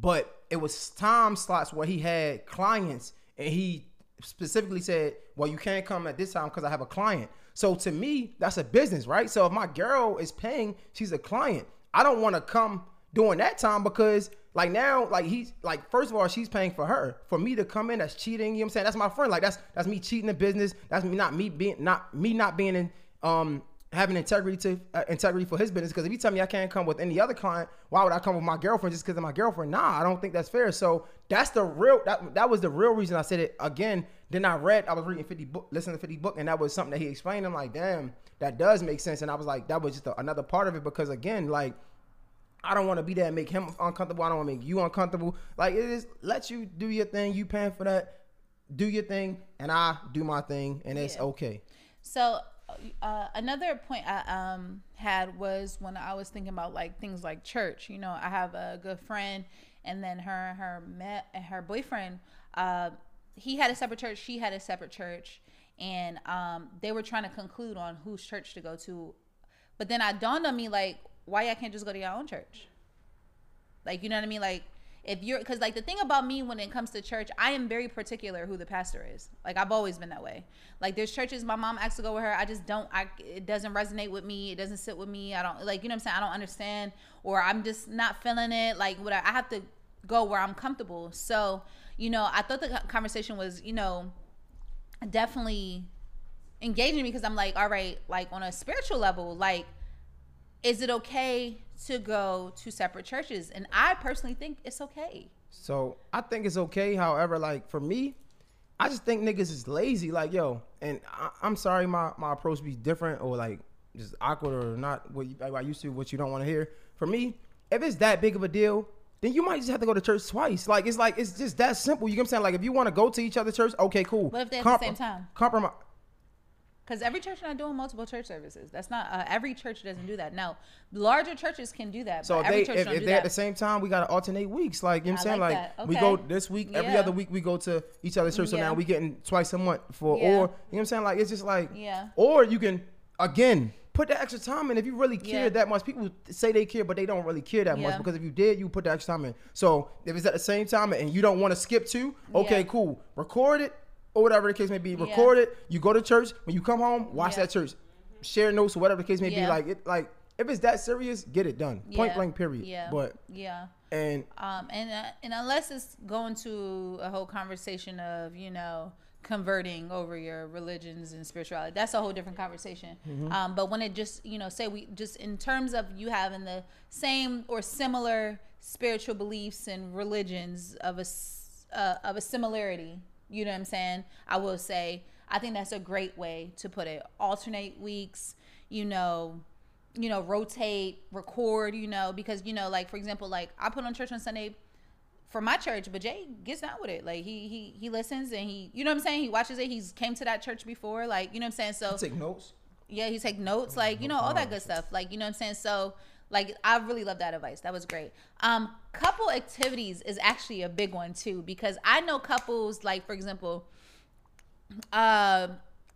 But it was time slots where he had clients and he specifically said, "Well, you can't come at this time because I have a client." So to me, that's a business, right? So if my girl is paying, she's a client. I don't want to come during that time because like now, like he's like first of all, she's paying for her. For me to come in, that's cheating. You know what I'm saying? That's my friend. Like that's that's me cheating in business. That's me not me being not me not being in um having integrity to uh, integrity for his business. Because if you tell me I can't come with any other client, why would I come with my girlfriend just because of my girlfriend? Nah, I don't think that's fair. So that's the real that that was the real reason I said it again. Then I read I was reading 50 book, listening to 50 book, and that was something that he explained. I'm like, damn, that does make sense. And I was like, that was just a, another part of it because again, like. I don't want to be there and make him uncomfortable. I don't want to make you uncomfortable. Like it is, let you do your thing. You paying for that. Do your thing, and I do my thing, and it's okay. So uh, another point I um, had was when I was thinking about like things like church. You know, I have a good friend, and then her her met and her boyfriend. Uh, he had a separate church. She had a separate church, and um, they were trying to conclude on whose church to go to. But then I dawned on me like, why y'all can't just go to your own church? Like, you know what I mean? Like, if you're, because like the thing about me when it comes to church, I am very particular who the pastor is. Like, I've always been that way. Like, there's churches my mom asks to go with her. I just don't, I, it doesn't resonate with me. It doesn't sit with me. I don't, like, you know what I'm saying? I don't understand, or I'm just not feeling it. Like, what I, I have to go where I'm comfortable. So, you know, I thought the conversation was, you know, definitely engaging me because I'm like, all right, like on a spiritual level, like, is it okay to go to separate churches? And I personally think it's okay. So I think it's okay. However, like for me, I just think niggas is lazy. Like yo, and I, I'm sorry, my my approach be different or like just awkward or not what you, like I used to, what you don't want to hear. For me, if it's that big of a deal, then you might just have to go to church twice. Like it's like it's just that simple. You get what I'm saying? Like if you want to go to each other's church, okay, cool. But if they're at the same time? Compromise. Because every church not doing multiple church services. That's not uh, every church doesn't do that. Now, larger churches can do that. So but if every they church if, if do they're at the same time, we gotta alternate weeks. Like you know what I'm saying? like Like that. we go this week, every Yeah. other week we go to each other's church. So Yeah. now we getting twice a month for Yeah. or you know what I'm saying? Like it's just like Yeah. Or you can again put the extra time in if you really care Yeah. that much. People say they care, but they don't really care that much because if you did, you put that extra time in. So if it's at the same time and you don't want to skip two, okay, Yeah. cool. Record it or whatever the case may be. Yeah. Record it. You go to church. When you come home, watch Yeah. that church. Share notes or whatever the case may be. Like it like if it's that serious, get it done. Point blank period. Yeah. But yeah. and Um, and uh, and unless it's going to a whole conversation of you know converting over your religions and spirituality, that's a whole different conversation. Um, but when it just you know say we just in terms of you having the same or similar spiritual beliefs and religions of a uh, of a similarity, you know what I'm saying? I will say I think that's a great way to put it. Alternate weeks, you know, you know, rotate, record, you know, because you know, like for example, like I put on church on Sunday for my church, but Jay gets down with it. Like he he he listens and he, you know what I'm saying. He watches it. He's came to that church before, like you know what I'm saying. So take notes. yeah, he take notes, like you know all that good stuff. Like you know what I'm saying. So like I really love that advice. That was great. Um, couple activities is actually a big one too because I know couples like for example, uh,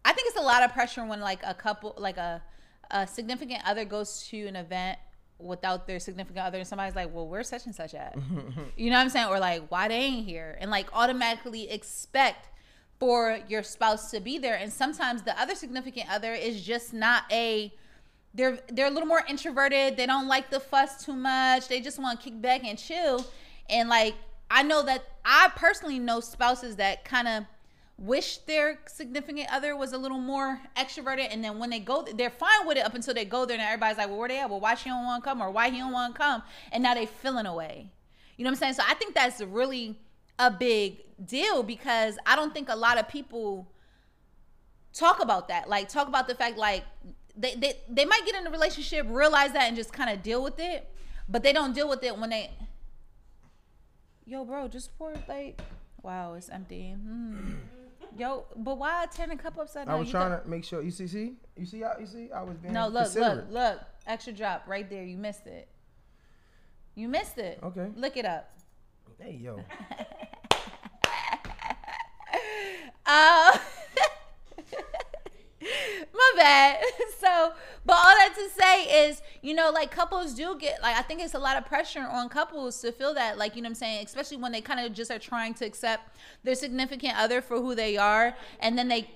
I think it's a lot of pressure when like a couple, like a, a significant other goes to an event without their significant other and somebody's like, well, where's such and such at? you know what I'm saying? Or like, why they ain't here? And like automatically expect for your spouse to be there. And sometimes the other significant other is just not a they're they're a little more introverted. They don't like the fuss too much. They just want to kick back and chill. And like I know that I personally know spouses that kind of wish their significant other was a little more extroverted and then when they go they're fine with it up until they go there and everybody's like well where they at well why she don't want to come or why he don't want to come and now they feeling away you know what i'm saying so i think that's really a big deal because i don't think a lot of people talk about that like talk about the fact like they they, they might get in a relationship realize that and just kind of deal with it but they don't deal with it when they yo bro just pour like wow it's empty hmm. Yo, but why turn the cup upside down? I was You trying to make sure. You see, see, you see, you see, I was being No, look, look, look. Extra drop right there. You missed it. You missed it. Okay. Look it up. Hey, yo, Uh, bad. So, but all that to say is, you know, like couples do get like I think it's a lot of pressure on couples to feel that, like you know, I'm saying, especially when they kind of just are trying to accept their significant other for who they are, and then they.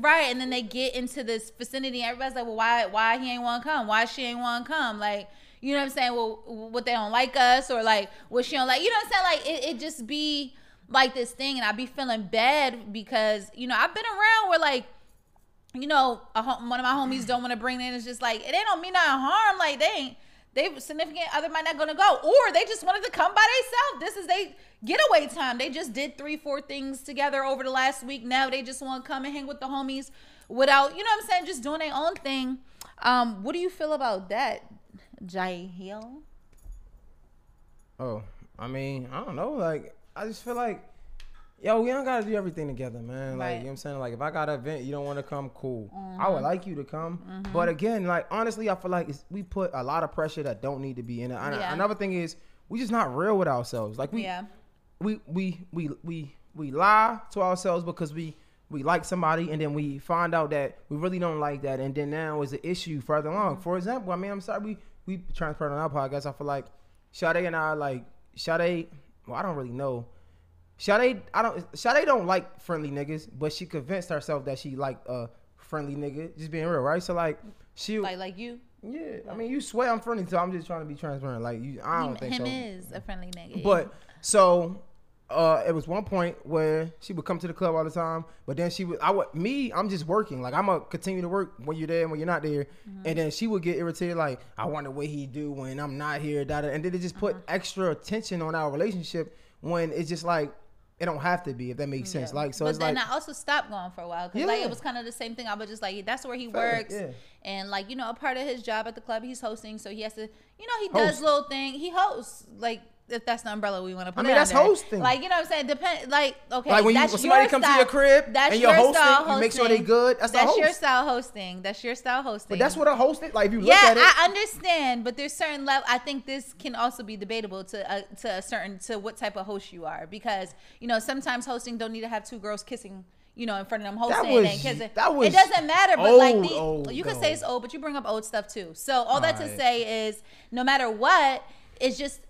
Right, and then they get into this vicinity. Everybody's like, "Well, why? Why he ain't want to come? Why she ain't want to come?" Like, you know what I'm saying? Well, what they don't like us, or like what she don't like. You know what I'm saying? Like, it, it just be like this thing, and I'd be feeling bad because you know I've been around where like you know, one of my homies don't want to bring in. It's just like it ain't don't mean nothing harm. Like they ain't they significant other might not gonna go, or they just wanted to come by themselves. This is they getaway time. They just did three, four things together over the last week. Now they just want to come and hang with the homies without, you know what I'm saying, just doing their own thing. Um, what do you feel about that, Jay Hill? Oh, I mean, I don't know. Like, I just feel like, yo, we don't gotta do everything together, man. Like, Right. you know what I'm saying? Like, if I got an event, you don't want to come, cool. I Mm-hmm. would like you to come, but again, like, honestly, I feel like it's, we put a lot of pressure that don't need to be in it. And Yeah. Another thing is, we just not real with ourselves. Like, we, Yeah. we, we, we, we, we lie to ourselves because we. We like somebody, and then we find out that we really don't like that, and then now is the issue further along. Mm-hmm. For example, I mean, I'm sorry, we we transferred on our podcast. I feel like Sade and I like Sade. Well, I don't really know. Sade, I don't. Sade don't like friendly niggas, but she convinced herself that she liked a friendly nigga. Just being real, right? So like, she, Like like you, yeah. I mean, you swear I'm friendly, so I'm just trying to be transparent. Like you, I don't him, think him so. is a friendly nigga. But so uh it was one point where she would come to the club all the time, but then she would I would me, I'm just working. Like I'm gonna continue to work when you're there and when you're not there. Mm-hmm. And then she would get irritated, like, I wonder what he do when I'm not here, da, da. and then it just put Uh-huh. extra attention on our relationship when it's just like it don't have to be, if that makes sense. Like so but then like I also stopped going for a while because like it was kind of the same thing. I was just like, that's where he Fact, works, yeah. and like you know, a part of his job at the club, he's hosting, so he has to, you know, he does little thing. He hosts like. If that's the umbrella we want to put I mean, it that's under. hosting. Like you know what I'm saying? Depend like okay. Like when you- when somebody your come to your crib that's and you're your hosting, style you make sure they good, that's the that's your style hosting. That's your style hosting. but that's what a host is. Like if you look yeah, at it, I understand, but there's certain level. I think this can also be debatable to uh, to a certain to what type of host you are because you know sometimes hosting don't need to have two girls kissing. You know, in front of them hosting was- and kissing. that was it doesn't matter, but like the, old, you can though. say it's old, but you bring up old stuff too. So all that to say is, no matter what, it's just.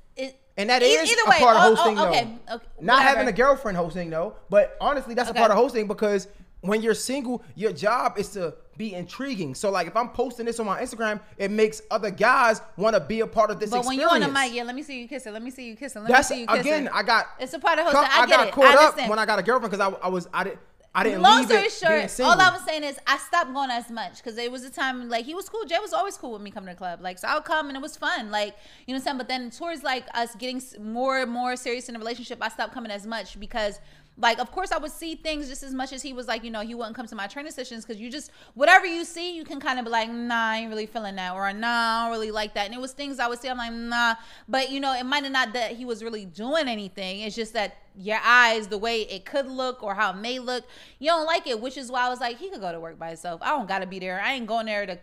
And that e- is a part of oh, oh, hosting, though. okay, okay, Not whatever. having a girlfriend hosting, though. But honestly, that's Okay. a part of hosting because when you're single, your job is to be intriguing. So, like, if I'm posting this on my Instagram, it makes other guys want to be a part of this But when experience. you on the mic, yeah, let me see you kissing. Let me see you kissing. Let that's me see you kissing. again. I got. It's a part of hosting. I, get got it. caught I up when I got a girlfriend because I, I was I didn't I didn't Long leave story it short, all I was saying is I stopped going as much because it was a time like he was cool. Jay was always cool with me coming to the club. Like so, I would come and it was fun. Like you know what I'm saying. But then towards like us getting more and more serious in the relationship, I stopped coming as much because. Like, of course, I would see things just as much as he was like, you know, he wouldn't come to my training sessions because you just, whatever you see, you can kind of be like, nah, I ain't really feeling that, or nah, I don't really like that. And it was things I would say, I'm like, nah. But, you know, it might have not that he was really doing anything. It's just that your eyes, the way it could look or how it may look, you don't like it, which is why I was like, he could go to work by himself. I don't got to be there. I ain't going there to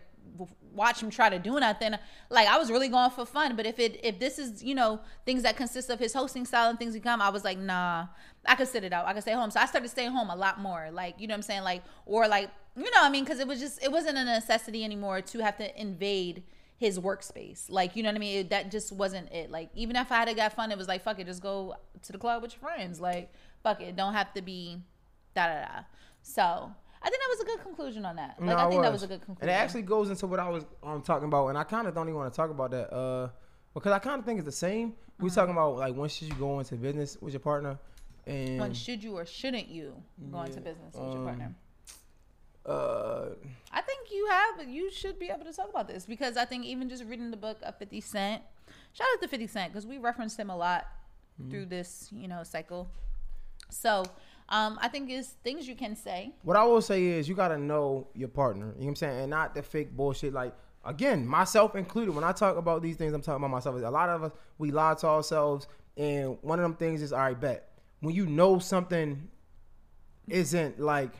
watch him try to do nothing. Like I was really going for fun. But if it if this is you know things that consist of his hosting style and things he come, I was like, nah, I could sit it out. I could stay home. So I started staying home a lot more. Like you know what I'm saying, like or like you know I mean, because it was just it wasn't a necessity anymore to have to invade his workspace. Like, you know what I mean? It, that just wasn't it. Like, even if I had to got fun, it was like, fuck it, just go to the club with your friends. Like, fuck it, don't have to be da da da. So I think that was a good conclusion on that. Like, No, I think that was a good conclusion. And it actually goes into what I was um, talking about, and I kind of don't even want to talk about that, uh, because I kind of think it's the same. We Uh-huh. talking about like when should you go into business with your partner, and when should you or shouldn't you go into business with your um, partner? uh, I think you have, you should be able to talk about this because I think even just reading the book of 50 Cent, shout out to 50 Cent because we referenced him a lot Mm-hmm. through this, you know, cycle. So um, I think it's things you can say. what I will say is you gotta know your partner. You know what I'm saying, and not the fake bullshit. Like again, myself included. When I talk about these things, I'm talking about myself. A lot of us we lie to ourselves, and one of them things is all right. Bet when you know something isn't like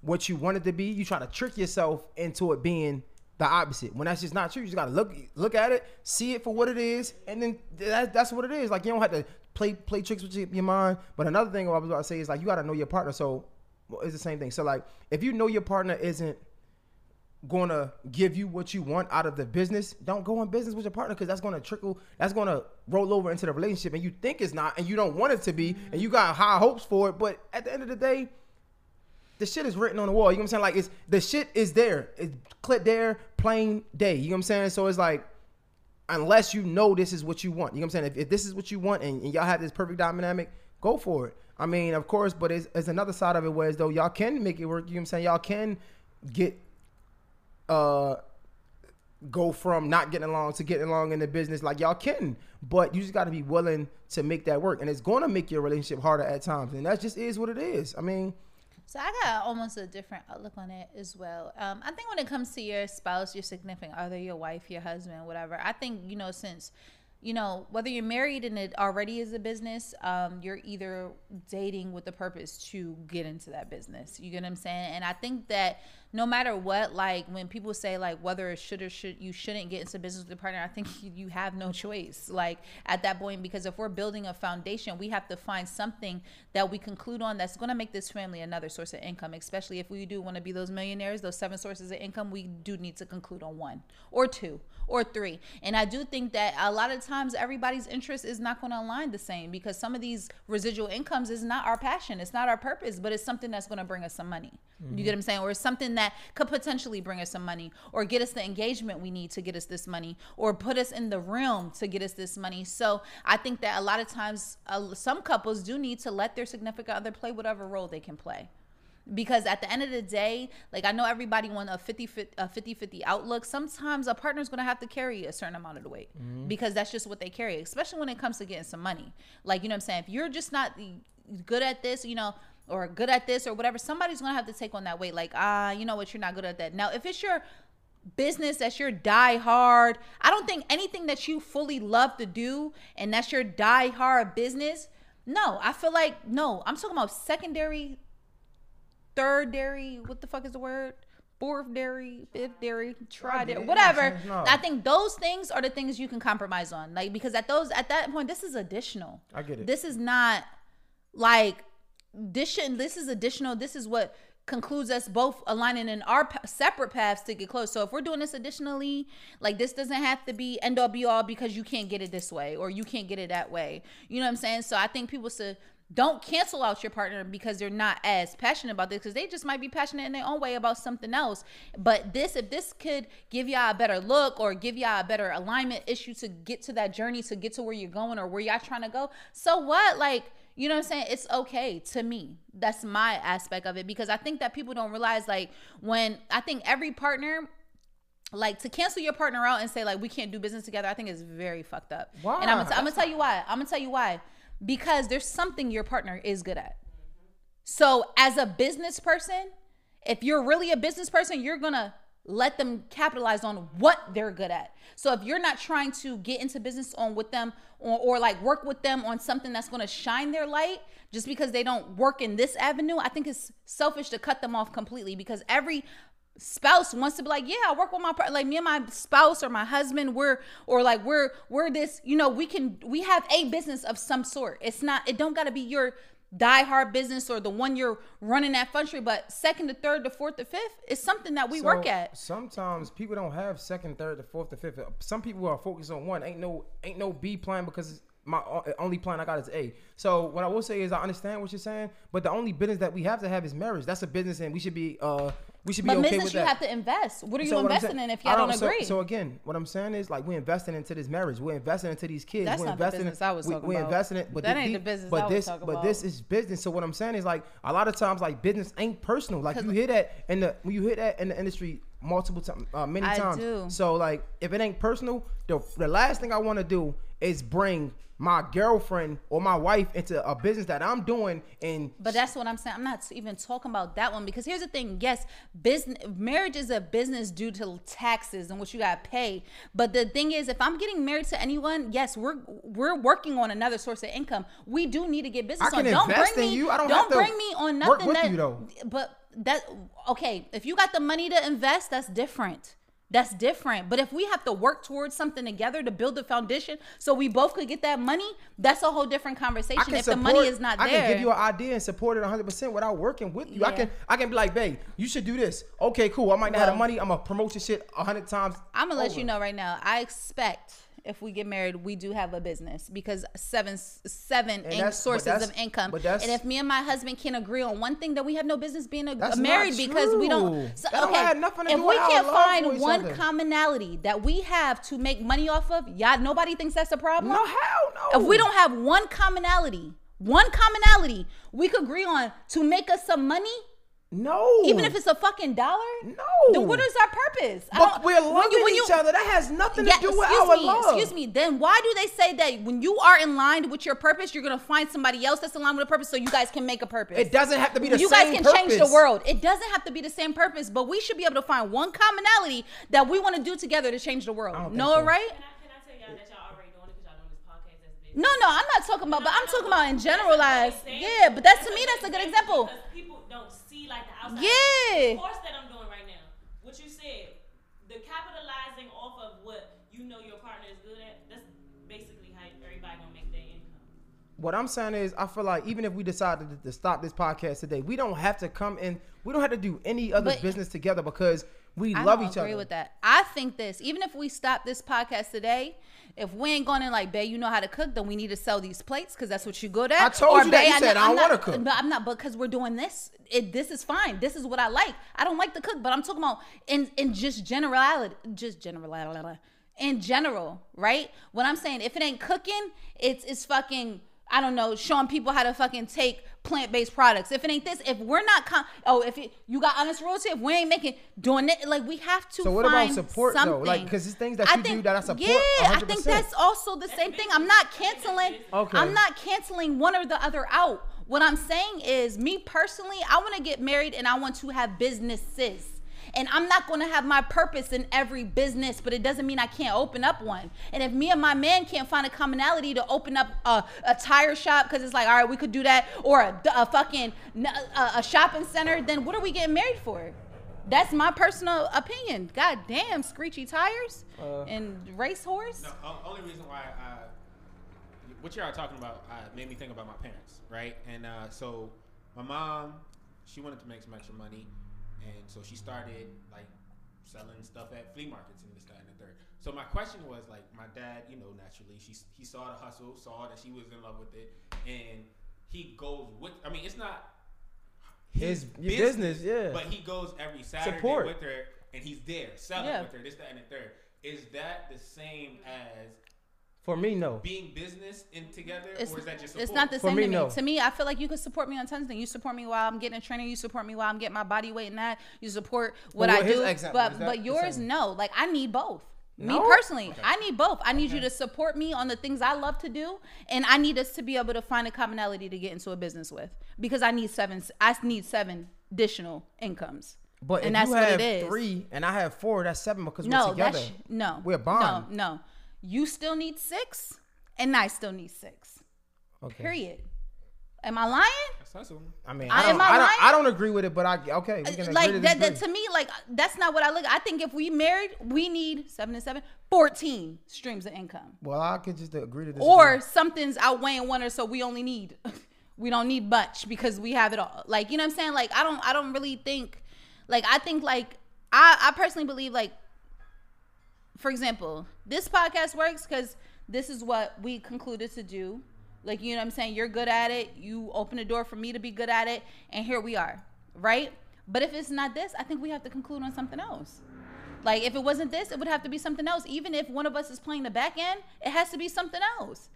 what you want it to be, you try to trick yourself into it being the opposite. When that's just not true, you just gotta look look at it, see it for what it is, and then that, that's what it is. Like you don't have to play play tricks with your, mind. But another thing I was about to say is like you gotta know your partner. So well, it's the same thing. So like if you know your partner isn't gonna give you what you want out of the business, don't go in business with your partner because that's gonna trickle, that's gonna roll over into the relationship, and you think it's not, and you don't want it to be, and you got high hopes for it. But at the end of the day, the shit is written on the wall. You know what I'm saying? Like it's the shit is there. It's clip there, plain day. You know what I'm saying? So it's like unless you know this is what you want. You know what I'm saying? If, if this is what you want and, and y'all have this perfect dynamic, go for it. I mean, of course, but it's, it's another side of it where as though y'all can make it work. You know what I'm saying? Y'all can get uh go from not getting along to getting along in the business like y'all can but you just got to be willing to make that work and it's going to make your relationship harder at times and that just is what it is i mean So I got almost a different outlook on it as well. Um, I think when it comes to your spouse, your significant other, your wife, your husband, whatever, I think you know since you know whether you're married and it already is a business, um, you're either dating with the purpose to get into that business. You get what I'm saying? And I think that no matter what, like when people say like whether it should or should you shouldn't get into business with your partner, I think you, you have no choice. Like at that point, because if we're building a foundation, we have to find something that we conclude on that's going to make this family another source of income. Especially if we do want to be those millionaires, those seven sources of income, we do need to conclude on one or two or three. And I do think that a lot of times everybody's interest is not going to align the same because some of these residual incomes is not our passion, it's not our purpose, but it's something that's going to bring us some money. You get what I'm saying? Or something that could potentially bring us some money or get us the engagement we need to get us this money or put us in the realm to get us this money. So I think that a lot of times uh, some couples do need to let their significant other play whatever role they can play. Because at the end of the day like i know everybody want a 50 a 50 50 outlook. Sometimes a partner's going to have to carry a certain amount of the weight because that's just what they carry especially when it comes to getting some money. Like you know what i'm saying? If you're just not good at this you know or good at this or whatever somebody's to have to take on that weight like ah you know what you're not good at that now if it's your business that's your die hard i don't think anything that you fully love to do and that's your die hard business no i feel like no i'm talking about secondary third dairy, what the fuck is the word? Fourth dairy, fifth dairy, try dairy, whatever. No. I think those things are the things you can compromise on. Like because at those at that point, this is additional. I get it. This is not like this shouldn't this is additional. This is what concludes us both aligning in our separate paths to get close. So if we're doing this additionally, like this doesn't have to be end all be all because you can't get it this way or you can't get it that way. You know what I'm saying? So I think people should don't cancel out your partner because they're not as passionate about this because they just might be passionate in their own way about something else. But this, if this could give y'all a better look or give y'all a better alignment issue to get to that journey, to get to where you're going or where y'all trying to go, so what? Like, you know what I'm saying? It's okay to me. That's my aspect of it because I think that people don't realize, like, when I think every partner like to cancel your partner out and say like we can't do business together i think is very fucked up Why? and i'm gonna, I'm gonna tell you why i'm gonna tell you why because there's something your partner is good at so as a business person if you're really a business person you're gonna let them capitalize on what they're good at so if you're not trying to get into business on with them or, or like work with them on something that's going to shine their light just because they don't work in this avenue i think it's selfish to cut them off completely because every spouse wants to be like, yeah, I work with my par-" like me and my spouse or my husband, we're or like we're we're this, you know, we can we have a business of some sort. It's not it don't gotta be your diehard business or the one you're running at country, but second to third to fourth to fifth is something that we work at. Sometimes people don't have second, third, to fourth, to fifth. Some people are focused on one. Ain't no ain't no B plan because my only plan I got is A. So what I will say is I understand what you're saying, but the only business that we have to have is marriage. That's a business, and we should be uh we should be But okay business with you have to invest. What are you So investing saying- in if y'all don't, so- agree? So, again, what I'm saying is like we're investing into this marriage. We're investing into these kids. That's we're not the investing business I was we, talking We're about. investing in, but That thi- ain't the business But I was this, talking but about. this is business. So what I'm saying is like a lot of times like business ain't personal. Like you hear that in the when you hear that in the industry multiple times, uh, many I times. do. So like if it ain't personal, the the last thing I want to do is bring my girlfriend or my wife into a business that I'm doing and But that's what I'm saying. I'm not even talking about that one because here's the thing. Yes, business marriage is a business due to taxes and what you got to pay. But the thing is, if I'm getting married to anyone, yes, we're we're working on another source of income. We do need to get business I can on. Don't invest bring in me. you. I don't to bring me on work nothing with that. you, though. But that okay. If you got the money to invest, that's different. That's different. But if we have to work towards something together to build the foundation so we both could get that money, that's a whole different conversation. If support, the money is not there, I can give you an idea and support it 100 percent without working with you. I can I can be like, babe, you should do this. Okay, cool. I might not have the money. I'm gonna promote your shit a hundred times. I'm gonna let you know right now. I expect if we get married, we do have a business because seven seven in sources of income. but that's- and if me and my husband can't agree on one thing, that we have no business being a, married because we don't. So, That don't okay, to if we can't find one other. commonality that we have to make money off of, y'all, nobody thinks that's a problem. No, hell no. If we don't have one commonality, one commonality we could agree on to make us some money, no, even if it's a fucking dollar, No. then what is our purpose? But we're when loving you- when you- each other. That has nothing yeah, to do with our me, love. excuse me. Then why do they say that when you are in line with your purpose, you're gonna find somebody else that's in line with a purpose, so you guys can make a purpose? It doesn't have to be the you same You guys can change the world. It doesn't have to be the same purpose, but we should be able to find one commonality that we want to do together to change the world. Noah, so. right? Can I, can I tell y'all that y'all already doing it because y'all doing this podcast as business? No, no, I'm not talking about, but I'm talking about in generalized. That's Yeah, but that's to me, that's a good example. Because people don't see like the outside. Yeah. The course that I'm doing right now, what you said, the capitalizing off of what you know your partner is good at. That's basically how everybody gonna make their income. What I'm saying is, I feel like even if we decided to, to stop this podcast today, we don't have to come in. We don't have to do any other But- business together because we I love each agree other. with that. I think this, even if we stop this podcast today, if we ain't going in like, babe, you know how to cook, then we need to sell these plates because that's what you good at. I told you that. You "Babe, said, know- I don't not- wanna cook." But I'm not because we're doing this. It, this is fine. This is what I like. I don't like to cook, but I'm talking about in in just generality, just generality, in general, right? What I'm saying, if it ain't cooking, it's it's fucking. I don't know, showing people how to fucking take plant based products. If it ain't this, if we're not, com- oh, if it, you got honest royalty, if we ain't making doing it, like we have to. So what about support, though? Like, cause it's things that I you do that I support Yeah, I think 100%. that's also the same thing. I'm not canceling. Okay. I'm not canceling one or the other out. What I'm saying is, me personally, I want to get married and I want to have businesses. And I'm not going to have my purpose in every business, but it doesn't mean I can't open up one. And if me and my man can't find a commonality to open up a, a tire shop because it's like, all right, we could do that, or a, a fucking a, a shopping center, then what are we getting married for? That's my personal opinion. God damn, screechy tires Uh, and racehorse. No, only reason why I, what you're talking about uh, made me think about my parents, right? And uh, so my mom, she wanted to make some extra money, and so she started like selling stuff at flea markets and this, that, and the third. So my question was like, my dad, you know, naturally, she he saw the hustle, saw that she was in love with it, and he goes with. I mean, it's not His business, yeah. But he goes every Saturday Support. with her, and he's there selling Yeah. with her, this, that, and the third. Is that the same as For me, no. being business in together, It's, or is that just it's support? not the For same me, to me. no. To me, I feel like you could support me on tons of things. You support me while I'm getting a training. You support me while I'm getting my body weight and that. You support what Well, I do. example, But but yours, no. Like I need both. No? Me personally, I need both. I need you to support me on the things I love to do, and I need us to be able to find a commonality to get into a business with because I need seven. I need seven additional incomes. But and if that's you what have it is. three and I have four, that's seven because we're No, together. that's no. We're a bond. No, no. You still need six, and I still need six. Okay. Period. Am I lying? I mean, I- I, don't, I I, don't. I don't agree with it, but I okay. We can like agree to that, that to me like that's not what i look i think if we married we need seven and seven 14 streams of income Well, I could just agree to this. or something's outweighing one or so we only need we don't need much because we have it all like you know what i'm saying like i don't i don't really think like i think like i i personally believe like for example this podcast works because this is what we concluded to do like you know what i'm saying you're good at it you open the door for me to be good at it and here we are right but if it's not this i think we have to conclude on something else like if it wasn't this, it would have to be something else. Even if one of us is playing the back end, it has to be something else.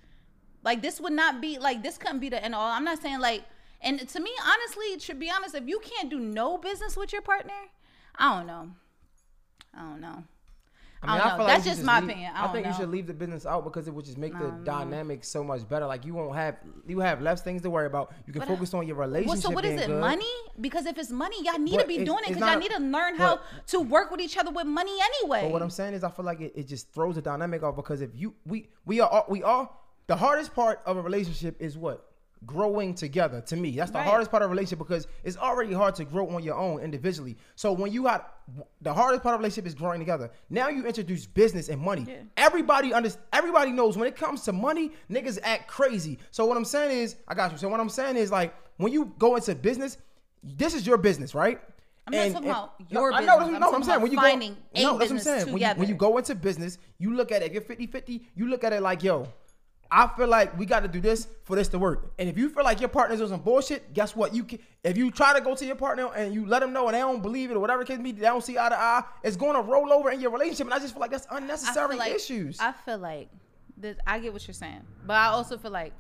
Like this would not be like this couldn't be the end all. I'm not saying like and to me, honestly, to be honest, if you can't do no business with your partner, I don't know. I don't know. I, don't know. feel That's you just should my leave- opinion. I, I, don't think know. you should leave the business out because it would just make the No, no. dynamic so much better. Like you won't have you have less things to worry about. You can But, uh, focus on your relationship. Well, so what is it? good. Money? Because if it's money, y'all need to be it's- doing it because y'all need to learn how but- to work with each other with money anyway. But what I'm saying is, I feel like it, it just throws the dynamic off because if you we we are we all the hardest part of a relationship is what growing together. To me, that's the Right. hardest part of a relationship because it's already hard to grow on your own individually. So when you got the hardest part of a relationship is growing together. Now you introduce business and money. Yeah. Everybody under, everybody knows when it comes to money, niggas act crazy. So what I'm saying is, I got you. So what I'm saying is like when you go into business, this is your business, right? I'm not talking about no, your I know, business. no, I'm no, I'm saying when you go, a no, that's what I'm saying. When you, when you go into business, you look at it. If you're 50 50, you look at it like, yo, I feel like we got to do this for this to work. And if you feel like your partner's doing some bullshit, guess what? You can if you try to go to your partner and you let them know and they don't believe it or whatever case may be, they don't see eye to eye, it's going to roll over in your relationship. And I just feel like that's unnecessary feel like, issues. I feel like that I get what you're saying, but I also feel like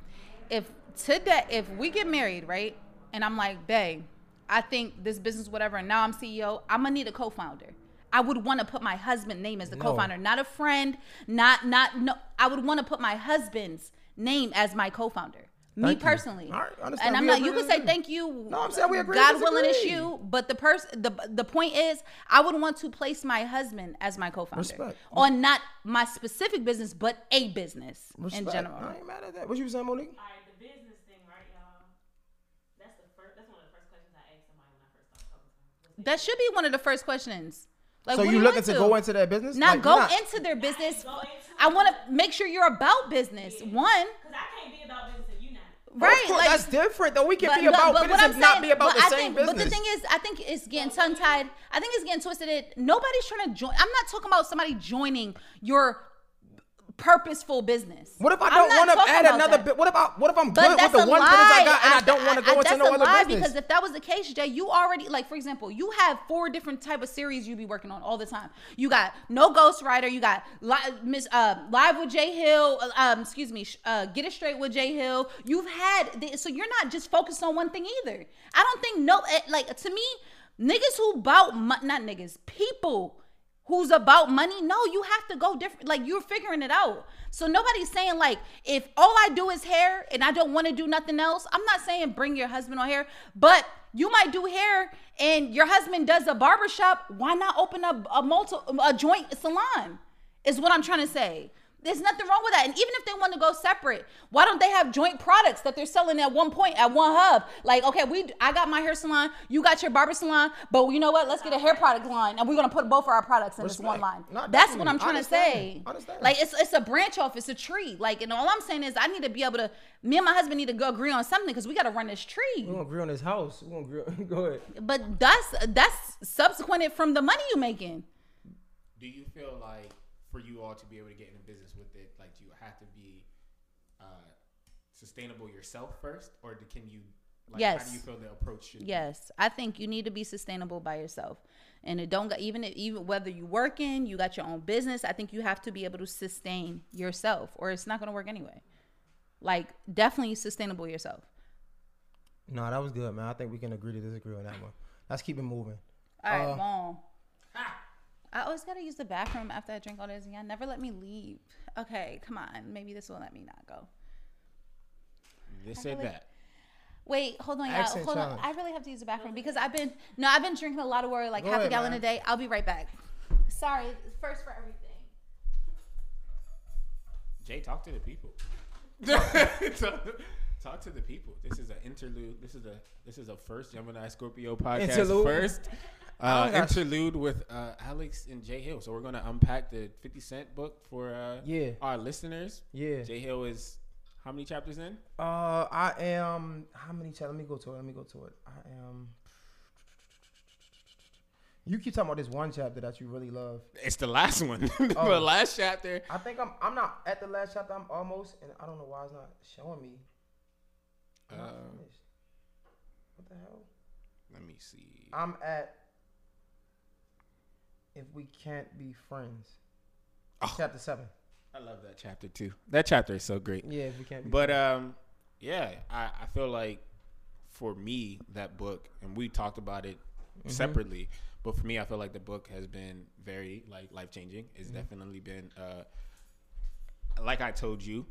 if today, if we get married, right, and I'm like, babe, I think this business, whatever, and now I'm CEO, I'm gonna need a co-founder. I would want to put my husband's name as the No. co-founder, not a friend, not not no. I would want to put my husband's name as my co-founder. Me you. personally, All right, understand. and I'm We not. agree You can say thank you. No, I'm saying we agree God willing, it's you. But the person, the the point is, I would want to place my husband as my co-founder Respect. on not my specific business, but a business in general. I ain't mad at that. What you saying, Monique? All right, the business thing, right, y'all? That's the first. That's one of the first questions I asked somebody when I first started talking to That should be one of the first questions. Like, so you do looking want to go into their business? not Like, go not- into their business. into I want to make sure you're about business. One, Because I can't be about business and you not. right? Of course, like that's different though. We can but- be about but what business I'm and not be about the I same think, business. But the thing is, I think it's getting tongue tied. I think it's getting twisted. It nobody's trying to join. I'm not talking about somebody joining your purposeful business. What if I don't want to add another that. bit? What about what if I'm good with the one lie. business I got and I, don't want to go into that's no other business? because if that was the case, Jay, you already like for example, you have four different type of series you be working on all the time. You got No Ghost Rider, you got li- Miss uh, Live with Jay Hill, uh, um, excuse me, uh, Get It Straight with Jay Hill. You've had the, so you're not just focused on one thing either. I don't think no eh, like to me, niggas who bout not niggas, people who's about money? No you have to go different like you're figuring it out. So nobody's saying like if all i do is hair and i don't want to do nothing else i'm not saying bring your husband on hair but you might do hair and your husband does a barbershop why not open up a multi a joint salon is what i'm trying to say there's nothing wrong with that. And even if they want to go separate, why don't they have joint products that they're selling at one point at one hub? Like, okay, we I got my hair salon, you got your barber salon, but you know what? Let's get a hair product line, and we're gonna put both of our products in this one line. No, That's what. I'm trying I to say. understand. Like, it's it's a branch off, it's a tree. Like, and all I'm saying is, I need to be able to. Me and my husband need to go agree on something because we got to run this tree. We're gonna agree on this house. We're gonna agree. On, go ahead. But that's that's subsequent from the money you're making. Do you feel like for you all to be able to get in business with it, like do you have to be uh, sustainable yourself first, or do- can you? Like, How do you feel the approach should? be? Yes, I think you need to be sustainable by yourself, and it don't got even if, even whether you working, you got your own business. I think you have to be able to sustain yourself, or it's not gonna work anyway. Like definitely sustainable yourself. No, that was good, man. I think we can agree to disagree on that one. Let's keep it moving. All right, Uh, mom. I always gotta use the bathroom after I drink all this, and y'all never let me leave. Okay, come on. Maybe this will let me not go. This said really- that. Wait, hold on, y'all. Accent Hold on. I really have to use the bathroom because I've been no, I've been drinking a lot of water, like Go half a gallon man. a day. I'll be right back. Sorry, first for everything. Jay, talk to the people. Talk to the people. This is an interlude. This is a this is a first Gemini Scorpio podcast. Interlude. First uh, gosh. interlude with uh, Alex and Jay Hill. So we're gonna unpack the Fifty Cent book for uh, Yeah. our listeners. Yeah. Jay Hill is how many chapters in? Uh, I am. How many? Chapters? Let me go to it. Let me go to it. I am. You keep talking about this one chapter that you really love. It's the last one. Oh. the last chapter. I think I'm. I'm not at the last chapter. I'm almost, and I don't know why it's not showing me. I'm Um. What the hell? Let me see. I'm at. If we can't be friends. Oh. Chapter seven. I love that chapter too. That chapter is so great. Yeah, if we can't be. But um, yeah, I, I feel like for me that book, and we talked about it separately, but for me, I feel like the book has been very like life changing. It's definitely been uh, like I told you,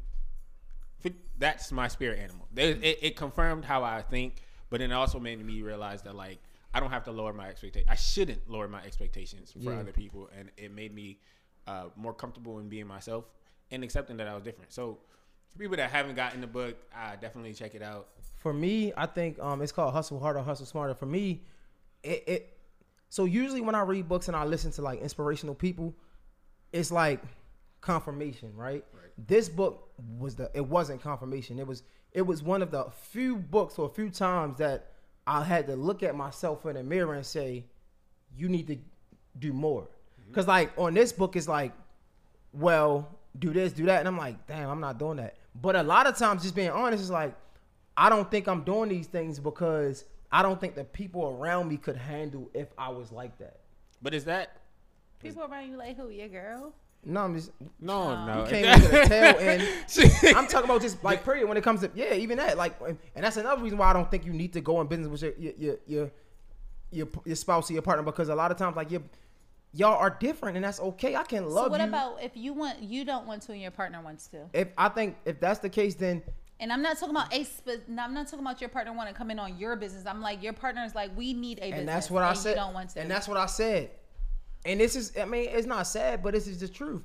that's my spirit animal. There- It, it confirmed how I think, but then it also made me realize that like I don't have to lower my expectations. I shouldn't lower my expectations for Yeah. other people, and it made me uh, more comfortable in being myself and accepting that I was different. So for people that haven't gotten the book, I definitely check it out. for me, I think um, it's called Hustle Harder, Hustle Smarter. For me, it, it so usually when I read books and I listen to like inspirational people, it's like confirmation, right? This book was the it wasn't confirmation. It was it was one of the few books or a few times that I had to look at myself in the mirror and say, you need to do more. Mm-hmm. Cause like on this book it's like, well, do this, do that, and I'm like, damn, I'm not doing that. But a lot of times, just being honest, is like, I don't think I'm doing these things because I don't think the people around me could handle if I was like that. But is that People around you like who? Your girl? No, I'm just no, no? you came into the tail end. Shit. I'm talking about just like period when it comes to yeah, even that like, and and that's another reason why I don't think you need to go in business with your your your your, your, your spouse or your partner because a lot of times like you y'all are different and that's okay. I can love so what you. about if you want you don't want to and your partner wants to? if I think if that's the case, then And I'm not talking about a spe- no, I'm not talking about your partner want to come in on your business. I'm like your partner is like we need a business. and that's what I said. You don't want to. And that's what I said. And this is, I mean, it's not sad, but this is the truth.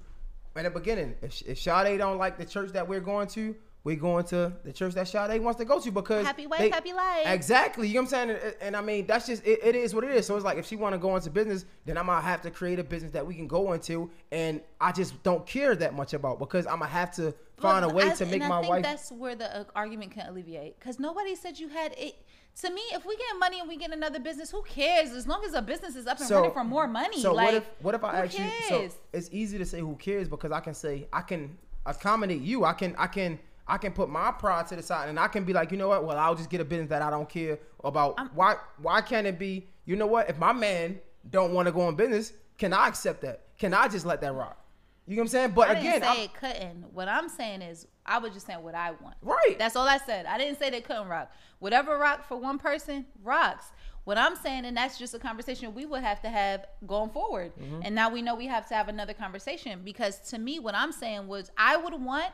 In the beginning, if, if Sade don't like the church that we're going to, we're going to the church that Sade wants to go to because Happy wife, they- happy life. Exactly, you know what I'm saying? And, and I mean, that's just it, it is what it is. So it's like if she want to go into business, then I'm gonna have to create a business that we can go into, and I just don't care that much about because I'm gonna have to find Look, a way I- to make my think wife. That's where the uh, argument can alleviate because nobody said you had it. To me, if we get money and we get another business, who cares? As long as a business is up and running for more money. So like, what if what if I ask? So it's easy to say who cares because I can say I can accommodate you. I can I can I can put my pride to the side and I can be like, you know what? Well, I'll just get a business that I don't care about. why why can't it be? You know what? If my man don't want to go in business, can I accept that? Can I just let that rock? You know what I'm saying? But I again, didn't say I'm- it couldn't. What I'm saying is, I was just saying what I want. Right. That's all I said. I didn't say they couldn't rock. Whatever rock for one person rocks. What I'm saying, and that's just a conversation we would have to have going forward. Mm-hmm. And now we know we have to have another conversation because to me, what I'm saying was, I would want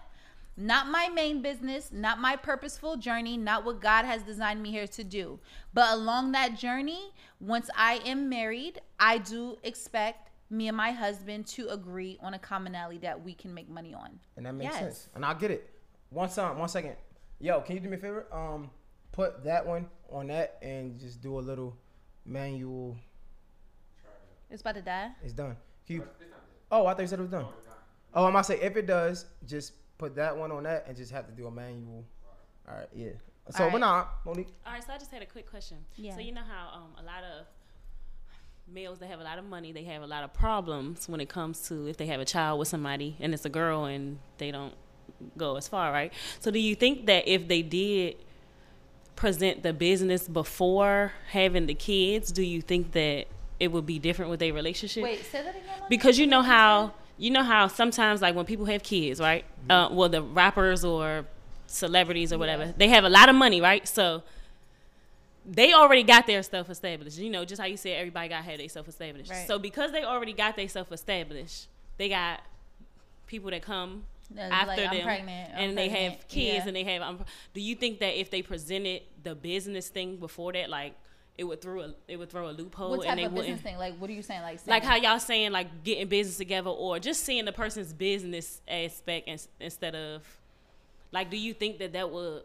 not my main business, not my purposeful journey, not what God has designed me here to do. But along that journey, once I am married, I do expect me and my husband to agree on a commonality that we can make money on. and that makes Yes. sense. And I get it. One time, one second. Yo, can you do me a favor? Um, put that one on that and just do a little manual. It's about to die. It's done. Can you, oh, I thought you said it was done. Oh, I might say if it does, just put that one on that and just have to do a manual. All right, yeah. So, All but right. nah, Monique. All right, so I just had a quick question. Yeah. So you know how um, a lot of males they have a lot of money, they have a lot of problems when it comes to if they have a child with somebody and it's a girl and they don't go as far, right? So do you think that if they did present the business before having the kids, do you think that it would be different with their relationship? Wait, say that again. Because you know how you know how sometimes like when people have kids right uh, well the rappers or celebrities or whatever Yeah. they have a lot of money right so they already got their stuff established you know just how you said everybody got had their stuff established Right. so because they already got their stuff established they got people that come Yeah, after like, I'm them pregnant, I'm and they have kids yeah. and they have um, do you think that if they presented the business thing before that like it would throw a it would throw a loophole what type and they of business thing? Like, what are you saying? Like, like how y'all saying like getting business together or just seeing the person's business aspect ins- instead of like do you think that that would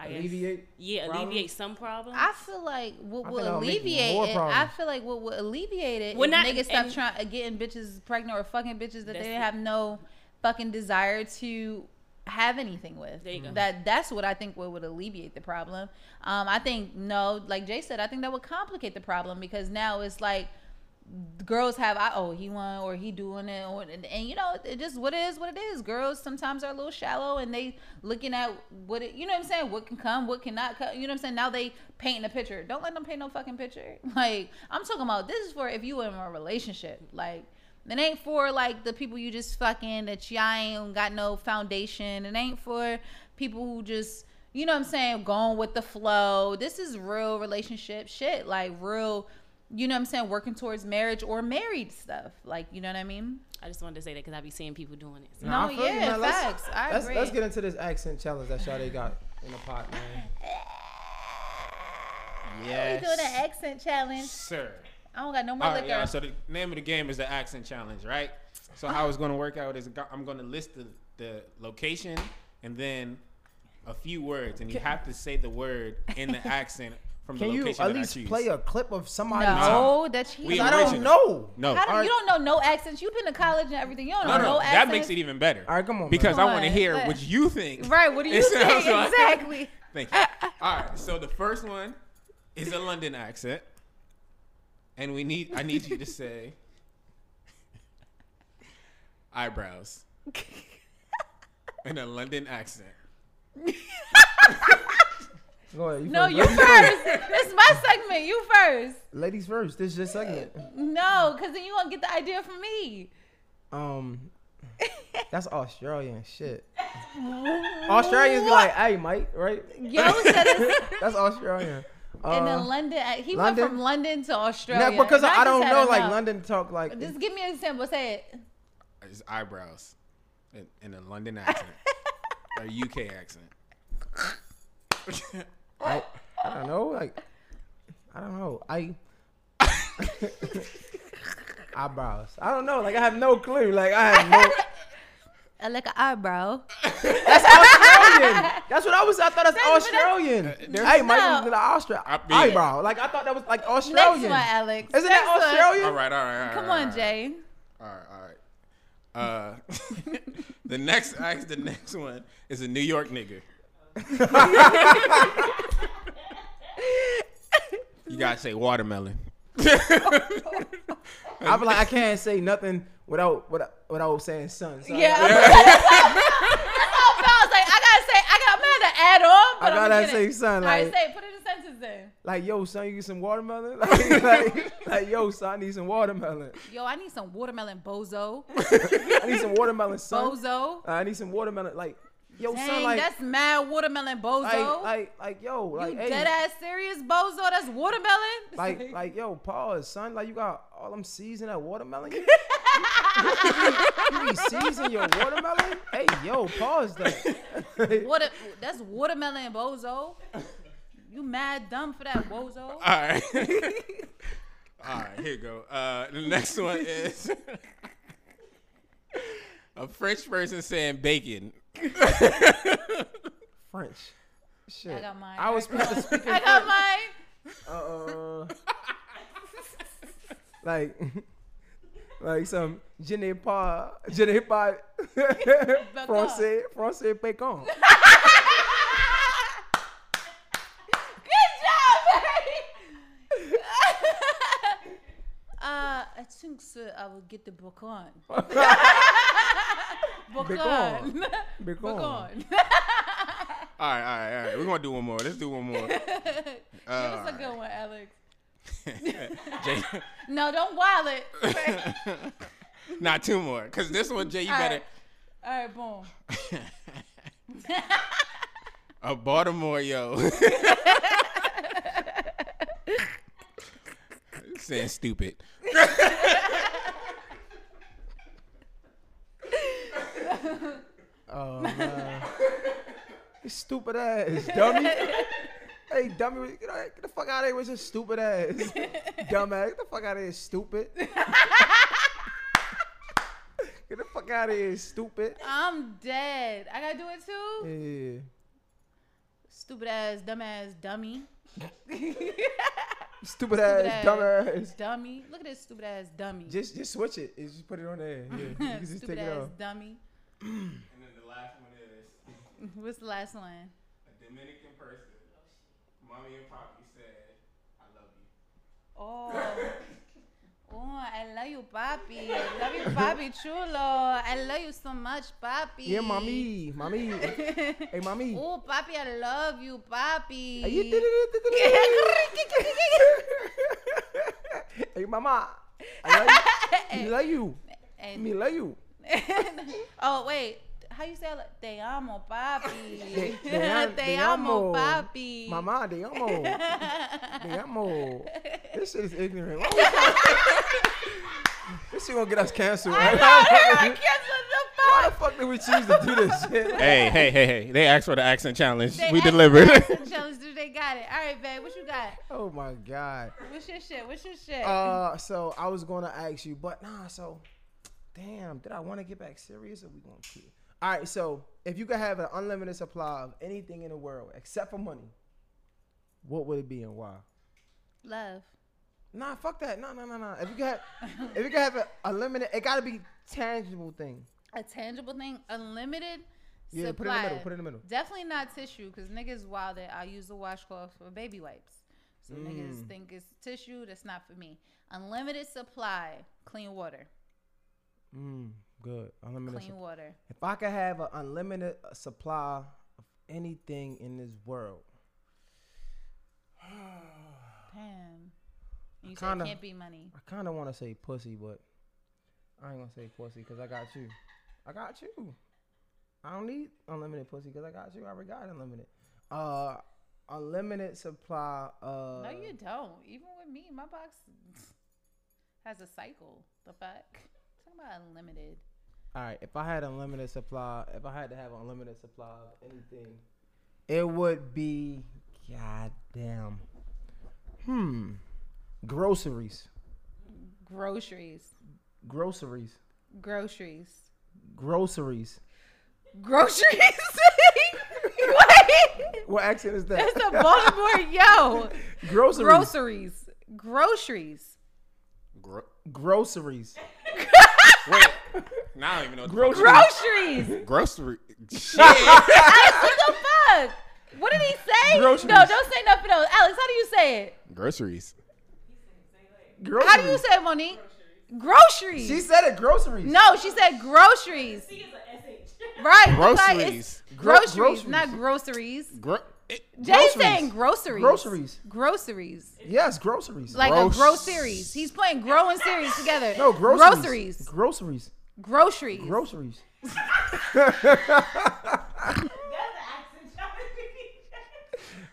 I guess, yeah, problems? alleviate some problems. I feel like what I will think that'll make alleviate it. I feel like what will alleviate it Well, is not- niggas stop and- trying getting bitches pregnant or fucking bitches that they have no fucking desire to have anything with. There you go. That that's what I think what would alleviate the problem. Um, I think no, like Jay said, I think that would complicate the problem because now it's like girls have I oh he won or he doing it or, and, and you know it just what is what it is. Girls sometimes are a little shallow and they looking at what it you know what I'm saying what can come what cannot come you know what I'm saying now they painting a picture. Don't let them paint no fucking picture. Like I'm talking about this is for if you in a relationship like. It ain't for like the people you just fucking that y'all ain't got no foundation. It ain't for people who just you know what I'm saying going with the flow. This is real relationship shit. Like real you know what I'm saying, working towards marriage or married stuff. Like, you know what I mean? I just wanted to say that because I be seeing people doing it. So. Nah, No, I you, yeah, man. Let's- facts. I let's, agree. let's get into this accent challenge that Sade got in the pot, man. Yes. We doing an accent challenge. Sir. I don't got no more All right, liquor. y'all. So the name of the game is the accent challenge, right? So how it's going to work out is I'm going to list the, the location and then a few words, and you have to say the word in the accent from the Can you at least I play a clip of somebody? no, oh, that's We. I don't know. no, How do, Alright. you don't know no accents. You've been to college and everything. You don't no, know no, no, that makes it even better. All right, come on, man. Because I want to hear let- what you think. Right, what do you It think? sounds like- Exactly. Thank you. All right, so the first one is a London accent, and we need I need you to say eyebrows in a London accent. Go ahead. You No, first. you first. It's my segment. You first. Ladies first. This is your segment. No, because then you won't get the idea from me. Um, that's Australian shit. Australians be like, "Hey, Mike," right? Yo said it's That's Australian. in Uh, the London. He London? went from London to Australia. now, because And I, don't just had know, like enough. London talk like. Just give me an example. Say it. It's eyebrows in, in a London accent a UK accent. I, I don't know, like, I don't know. I eyebrows. I don't know. Like, I have no clue. Like, I have no. I like an eyebrow. That's Australian. That's what I was. I thought that's That's- Australian. there's- hey, Mike, No. was the Austria I mean- eyebrow. Like, I thought that was like Australian. Next Australian. one, Alex. Isn't Next that one. Australian? all right, all right, all right. Come all on, right. Jay. All right, all right. Uh, the next, act- the next one is a New York nigga. You gotta say watermelon. I feel like I can't say nothing without without, without saying son. So Yeah. That's all I was like, I gotta say, I got, I'm gonna add on, but I gotta gonna say it. son. All right, Like, say it. Put it in a sentence then. like, yo, son, you get some watermelon. Like, like, like, yo, son, I need some watermelon. Yo, I need some watermelon bozo. I need some watermelon, son. Bozo. I need some watermelon. Like, yo, Dang, son, like, that's mad watermelon bozo. like, like, like, yo, like, you hey, dead ass serious bozo? That's watermelon? like, like, yo, pause, son. Like, you got all them seeds in that watermelon. You, you be seasoning your watermelon? Hey, yo, pause that. Water, that's watermelon bozo. You mad dumb for that bozo? All right. All right, here you go. Uh, the next one is a French person saying bacon. French. Shit. I got mine. I was supposed to speak I got mine. uh, like, like some je n'ai pas, je n'ai pas français, français pécan. Good job, Barry. Uh, I think so. I will get the bacon. Bacon. Bacon. Bacon. All right, all right, all right. We're gonna do one more. Let's do one more. Give us a good one, Alex. Jay, No, don't wild it. not two more, cause this one, Jay, you All better. right. All right, boom. A Baltimore yo. Saying stupid. Oh man, you stupid ass dummy. hey dummy, get, out- get the fuck out of here with your stupid ass. Dumbass, get the fuck out of here, stupid. get the fuck out of here, stupid. I'm dead. I gotta do it too. Yeah. Stupid ass, dumb ass, dummy. Stupid ass, ass. dumb ass. Dummy. Look at this stupid ass dummy. Just just switch it. Just put it on there. Yeah, you can just stupid take it ass off. dummy. And then the last one is What's the last one? a Dominican person. Mommy and Poppy said, "I love you." Oh. Oh, I love you, papi. I love you, papi chulo. I love you so much, papi. Yeah, mommy, mommy. hey, mommy. Oh, papi, I love you, papi. Hey, you did it. Hey, mama. I love you. I love you. Me love you. Eh. oh, wait. How you say it? Te amo, papi. Te- te am- Te te amo, amo. papi. Mama, te amo. Te amo. This shit is ignorant. Why we trying- this shit gonna get us canceled. I know, I canceled the Why the fuck did we choose to do this shit? Hey, hey, hey, hey! They asked for the accent challenge. They we asked delivered. the accent Challenge, dude, they got it. All right, babe, what you got? Oh my god. What's your shit? What's your shit? Uh, so I was gonna ask you, but nah. So, damn, did I want to get back serious, or we gonna keep? All right. So, if you could have an unlimited supply of anything in the world except for money, what would it be and why? Love. Nah, fuck that. Nah, nah, nah, nah. If you could have, if you could have a, a limited, it gotta be tangible thing. A tangible thing, unlimited supply? Yeah, supply. put it in the middle. Put it in the middle. Definitely not tissue, because niggas wild that I use a washcloth for baby wipes. So Mm. niggas think it's tissue. That's not for me. Unlimited supply, clean water. Mm, good. Unlimited. Clean sup- water. if I could have an unlimited supply of anything in this world, Damn. You said kinda- it can't be money. I kind of want to say pussy, but I ain't gonna say pussy because I got you. I got you. I don't need unlimited pussy because I got you. I already got unlimited. Uh, unlimited supply. Uh, no, you don't. Even with me, my box has a cycle. The fuck? Talking about unlimited. All right, if I had unlimited supply, if I had to have unlimited supply of anything, it would be goddamn. Hmm. Groceries. Groceries. Groceries. Groceries. Groceries. Groceries. Wait. What accent is that? That's a Baltimore yo. Groceries. Groceries. Groceries. Gro- Groceries. Wait, now I don't even know. What Groceries. Groceries. Grocery. Shit. Alex, what the fuck? What did he say? Groceries. No, don't say nothing else. Alex, how do you say it? Groceries. Groceries. How do you say it, Monique? Groceries. She said it. Groceries. no, she said groceries. Right. that's why Groceries. Gro- groceries, groceries. not groceries. Gro- it- Jay's Groceries. saying groceries. Groceries. Groceries. Yes, groceries. Like Gross. a grow series. He's putting grow and series together. no, groceries. Groceries. Groceries. Groceries. Groceries.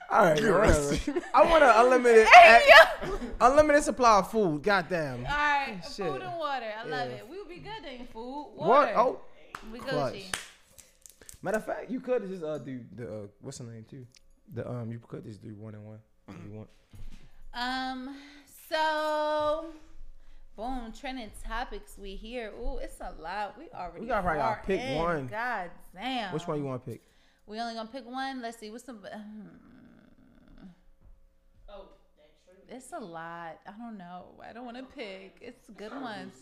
All right, whatever. I want an unlimited, Hey, unlimited supply of food. Goddamn. All right, Shit. food and water. I love Yeah. it. We would be good in food. water. What? Oh, we clutch. Matter of fact, you could just uh do the uh, what's the name too? The um, you could just do one and one you want. Um. So, boom. Trending topics. We here. Ooh, it's a lot. We already. We gotta probably gotta pick in. one. God damn. Which one you want to pick? We only gonna pick one. Let's see. What's the? hmm. It's a lot. I don't know. I don't want to pick. It's good ones.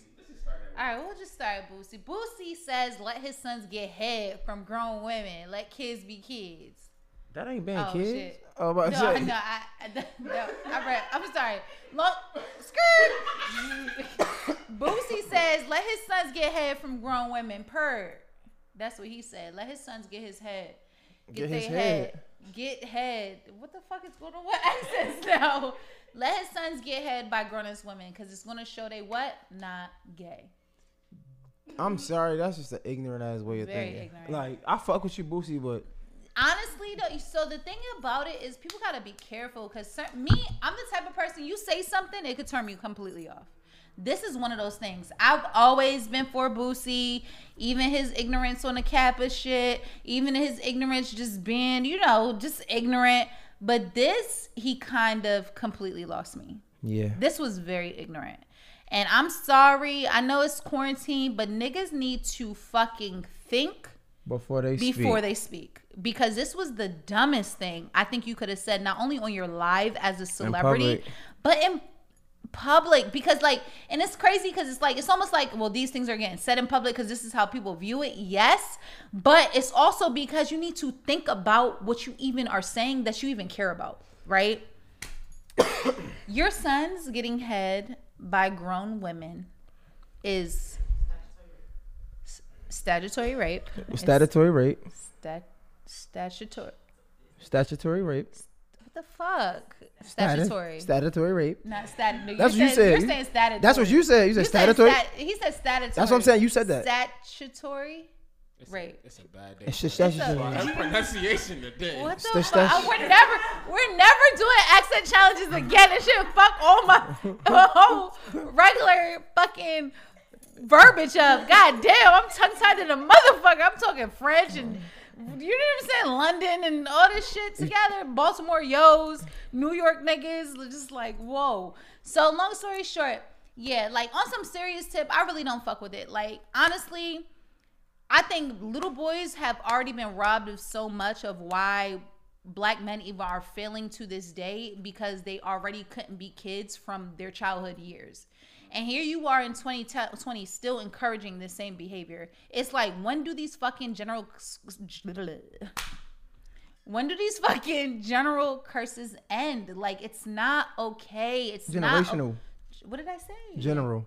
All right, we'll just start with Boosie. Boosie says, "Let his sons get head from grown women. Let kids be kids." That ain't being Oh, kids. shit. Oh, about to No, say. no, I, I, no, I read. I'm sorry. Look, skirt. Boosie says, "Let his sons get head from grown women." Per. That's what he said. Let his sons get his head. Get their his head. Get head. What the fuck is going on with accents now? Let his sons get head by grown ass women because it's gonna show they what not gay. I'm sorry, that's just an ignorant ass way of Very thinking. ignorant. Like I fuck with you, Boosie, but honestly though so the thing about it is people gotta be careful because me i'm the type of person you say something it could turn me completely off this is one of those things i've always been for boosie even his ignorance on the kappa shit even his ignorance just being you know just ignorant but this he kind of completely lost me yeah. this was very ignorant. And I'm sorry. I know it's quarantine, but niggas need to fucking think Before they before speak. they speak. Because this was the dumbest thing I think you could have said not only on your live as a celebrity, public. but in public because like and it's crazy because it's like it's almost like well these things are getting said in public because this is how people view it yes but it's also because you need to think about what you even are saying that you even care about right your son's getting head by grown women is s- statutory rape Statutory rape. stat- statutory Statutory rape. what the fuck Statu- statutory Statutory rape. not stat. No, That's what you're you saying, said. You're saying statutory. That's what you said. You said statutory. stat- he said statutory. That's what I'm saying. You said that. Statutory. It's Rape. A, it's a bad day. It's just It's a- statutory. That pronunciation today. What the St- fuck? stat- Uh, we're never, we're never doing accent challenges again. This shit fuck all my whole regular fucking verbiage up. God damn, I'm tongue tied to the motherfucker. I'm talking French and you know what I'm saying? London and all this shit together. Baltimore yo's, New York niggas. Just like, whoa. So long story short, yeah, like on some serious tip, I really don't fuck with it. Like, honestly, I think little boys have already been robbed of so much of why black men even are failing to this day because they already couldn't be kids from their childhood years. And here you are in 2020 still encouraging this same behavior. It's like when do these fucking general when do these fucking general curses end? Like it's not okay. It's not Generational. What did I say? General.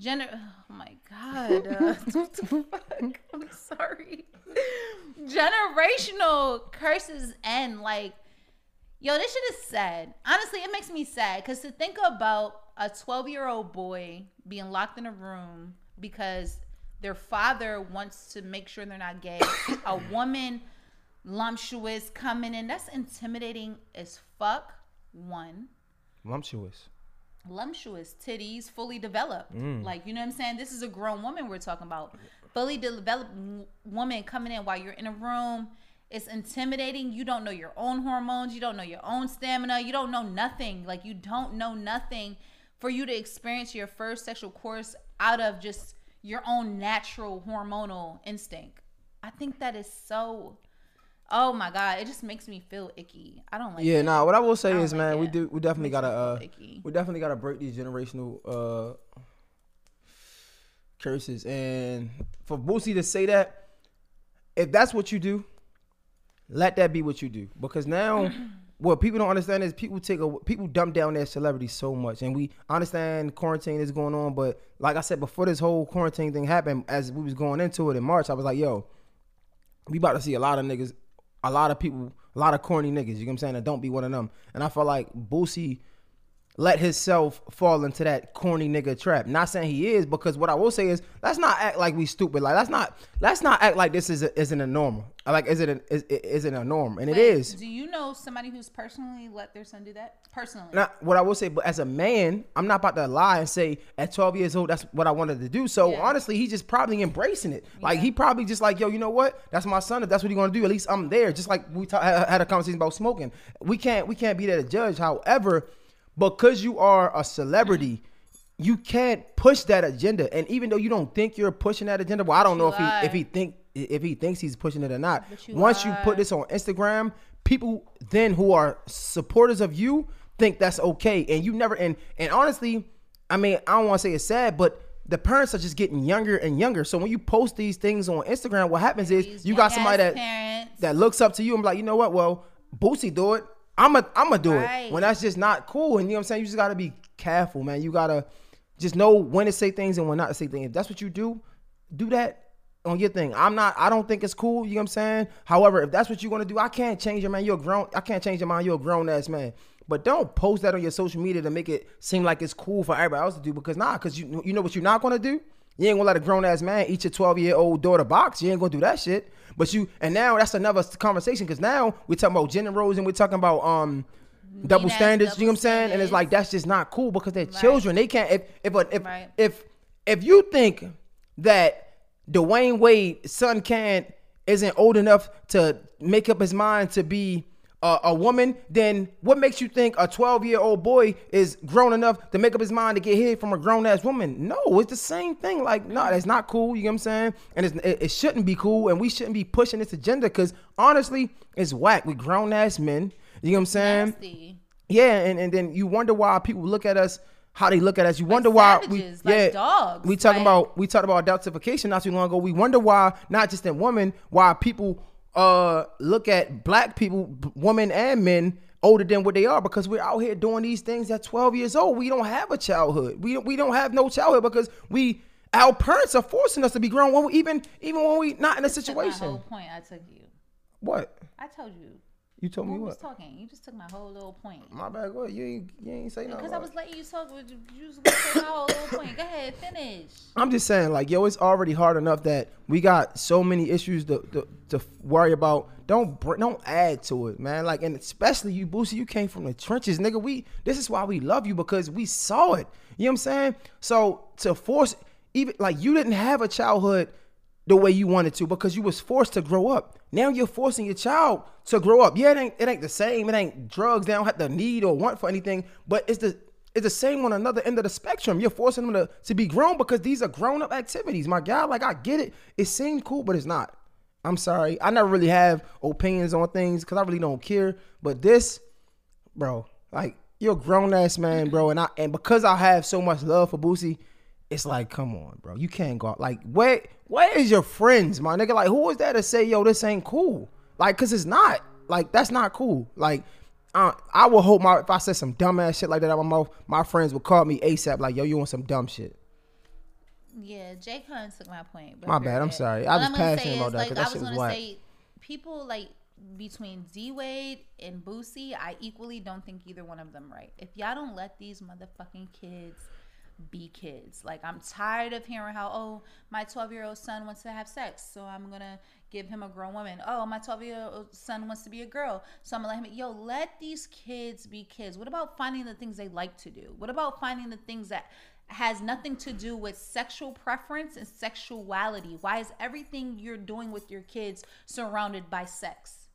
Gener- oh my god. Uh, what the fuck? I'm sorry. Generational curses end like yo, this shit is sad. Honestly, it makes me sad cuz to think about a 12-year-old boy being locked in a room because their father wants to make sure they're not gay. a woman lumptuous coming in. That's intimidating as fuck. One. Lumptuous. lumptuous titties fully developed. Mm. Like you know what i'm saying? This is a grown woman we're talking about. Fully developed woman coming in while you're in a room. It's intimidating. You don't know your own hormones. You don't know your own stamina. You don't know nothing. Like you don't know nothing for you to experience your first sexual course out of just your own natural hormonal instinct i think that is so oh my god it just makes me feel icky i don't like Yeah, it. nah. What I will say I is, like man, we do we definitely gotta uh, we definitely gotta break these generational uh curses. And for Boosie to say that, if that's what you do, let that be what you do. Because now, what people don't understand is people take a people dump down their celebrities so much, and we understand quarantine is going on. But like I said before, this whole quarantine thing happened, as we was going into it in March, I was like, yo, we about to see a lot of niggas, a lot of people, a lot of corny niggas. You know what I'm saying? And don't be one of them. And I felt like Boosie let himself fall into that corny nigga trap. Not saying he is, because what I will say is let's not act like we stupid. Like let's not let's not act like this is a, isn't a normal. Like is it an, is, isn't a norm? And it Wait, is. Do you know somebody who's personally let their son do that? Personally. Not what I will say, but as a man, I'm not about to lie and say at 12 years old that's what I wanted to do. So Yeah. honestly, he's just probably embracing it. Like he probably just like, yo, you know what? That's my son. If that's what he's gonna do, at least I'm there. Just like we ta- had a conversation about smoking. We can't we can't be there to judge. However, because you are a celebrity. You can't push that agenda, and even though you don't think you're pushing that agenda, well, I don't know if he if he think if he thinks he's pushing it or not. You Once you put this on Instagram, people then who are supporters of you think that's okay, and you never and and honestly, I mean, I don't want to say it's sad, but the parents are just getting younger and younger. So when you post these things on Instagram, what happens is you got somebody that parents. that looks up to you and be like, you know what? Well, Boosie do it. I'm a I'm gonna do Right. it. When that's just not cool, and you know what I'm saying. You just gotta be careful, man. You gotta just know when to say things and when not to say things. If that's what you do, do that on your thing. I'm not. I don't think it's cool. You know what I'm saying. However, if that's what you want to do, I can't change your man. You're a grown. I can't change your mind. You're a grown ass man. But don't post that on your social media to make it seem like it's cool for everybody else to do. Because nah, because you you know what you're not gonna do. You ain't gonna let a grown ass man eat your 12 year old daughter box. You ain't gonna do that shit. But you and now that's another conversation because now we're talking about gender roles and we're talking about um double standards. double you know what I'm saying? And it's like that's just not cool because they're children. They can't if if a, if Right. if if you think that Dwyane Wade son can't isn't old enough to make up his mind to be a, a woman, then what makes you think a 12 year old boy is grown enough to make up his mind to get hit from a grown ass woman? No, it's the same thing. Like, no, that's not cool. You know what I'm saying? And it's, it, it shouldn't be cool, and we shouldn't be pushing this agenda because honestly, it's whack. We grown ass men. You know what I'm saying? Nasty. Yeah, and, and then you wonder why people look at us how they look at us. You wonder why we savages, like yeah dogs, we talking like- about we talked about adultification not too long ago. We wonder why not just in women why people uh look at black people, women and men older than what they are because we're out here doing these things at 12 years old. We don't have a childhood. We we don't have no childhood because we our parents are forcing us to be grown when we, even even when we not in a my situation. whole point. I took you. What? I told you. You told me Who was what? talking? You just took my whole little point. My bad. Go ahead. You ain't you ain't say nothing. Because I was letting you talk. but You you was my whole little point. Go ahead, finish. I'm just saying, like, yo, it's already hard enough that we got so many issues to to, to worry about. Don't br- don't add to it, man. Like, and especially you, Boosie, you came from the trenches, nigga. We this is why we love you because we saw it. You know what I'm saying? So to force even like you didn't have a childhood the way you wanted to because you was forced to grow up. Now you're forcing your child to grow up. Yeah, it ain't it ain't the same. It ain't drugs. They don't have to need or want for anything. But it's the it's the same on another end of the spectrum. You're forcing them to, to be grown because these are grown up activities. My God, like I get it. It seemed cool, but it's not. I'm sorry. I never really have opinions on things because I really don't care. But this, bro, like you're a grown ass man, bro, and I and because I have so much love for Boosie, it's like, come on, bro, you can't go out. Like, where where is your friends, my nigga? Like, who is that to say, yo, this ain't cool? Like, cause it's not. Like, that's not cool. Like, uh, I would hope my if I said some dumbass shit like that out my mouth, my friends would call me ASAP, like, yo, you want some dumb shit. Yeah, Jay Khan took my point. But My bad, I'm sorry. I was passionate about that, Like, that I was was gonna whack. say, people like between D Wade and Boosie, I equally don't think either one of them right. If y'all don't let these motherfucking kids be kids, like I'm tired of hearing how oh my 12 year old son wants to have sex, so I'm gonna give him a grown woman. Oh my 12 year old son wants to be a girl, so I'm gonna let him. Yo, let these kids be kids. What about finding the things they like to do? What about finding the things that has nothing to do with sexual preference and sexuality. Why is everything you're doing with your kids surrounded by sex?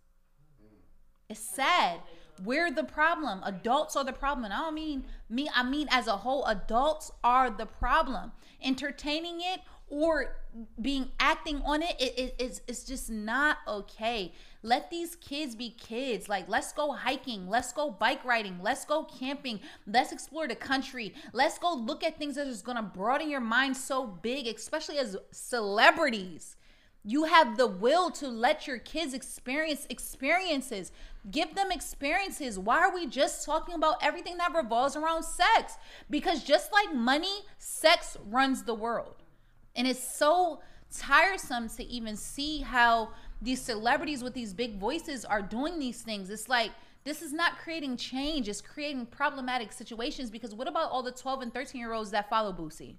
It's sad. We're the problem. Adults are the problem. And I don't mean me, I mean as a whole, adults are the problem. Entertaining it or being acting on it, it, it it's, it's just not okay. Let these kids be kids. Like, let's go hiking, let's go bike riding, let's go camping, let's explore the country, let's go look at things that is gonna broaden your mind so big, especially as celebrities. You have the will to let your kids experience experiences. Give them experiences. Why are we just talking about everything that revolves around sex? Because just like money, sex runs the world. And it's so tiresome to even see how these celebrities with these big voices are doing these things. It's like this is not creating change, it's creating problematic situations because what about all the 12 and 13 year olds that follow Boosie?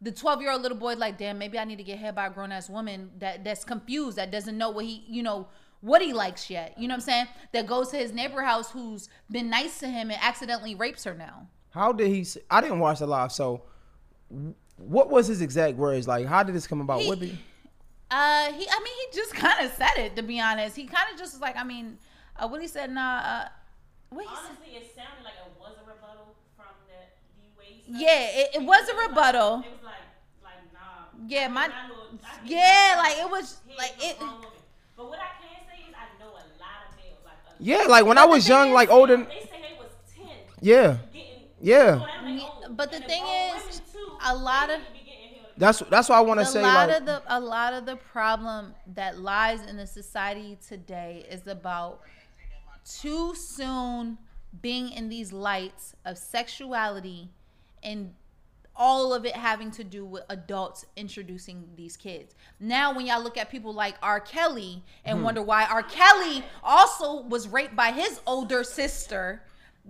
The 12 year old little boy like damn maybe i need to get hit by a grown-ass woman that that's confused that doesn't know what he you know what he likes yet you know what i'm saying that goes to his neighbor house who's been nice to him and accidentally rapes her now How did he? i didn't watch the live, so what was his exact words? Like, how did this come about? He- what did? uh he i mean he just kind of said it to be honest he kind of just was like i mean uh, what he said nah uh what he said Honestly, it sounded like it was a rebuttal from that D Wade. stuff. yeah it, it was a rebuttal It was like, like nah. Yeah, my- I know- I yeah that. like it was like it no. But what I can say is I know a lot of males. Like a, Yeah, like when I was young, is- like older. They say they was ten. Yeah, Getting, Yeah. So I'm like, oh, but the and thing grown is, too, a lot of- need to be that's that's why I want to say. a lot like of the a lot of the problem that lies in the society today is about too soon being in these lights of sexuality and all of it having to do with adults introducing these kids. Now, when y'all look at people like R. Kelly and hmm. wonder why R. Kelly also was raped by his older sister,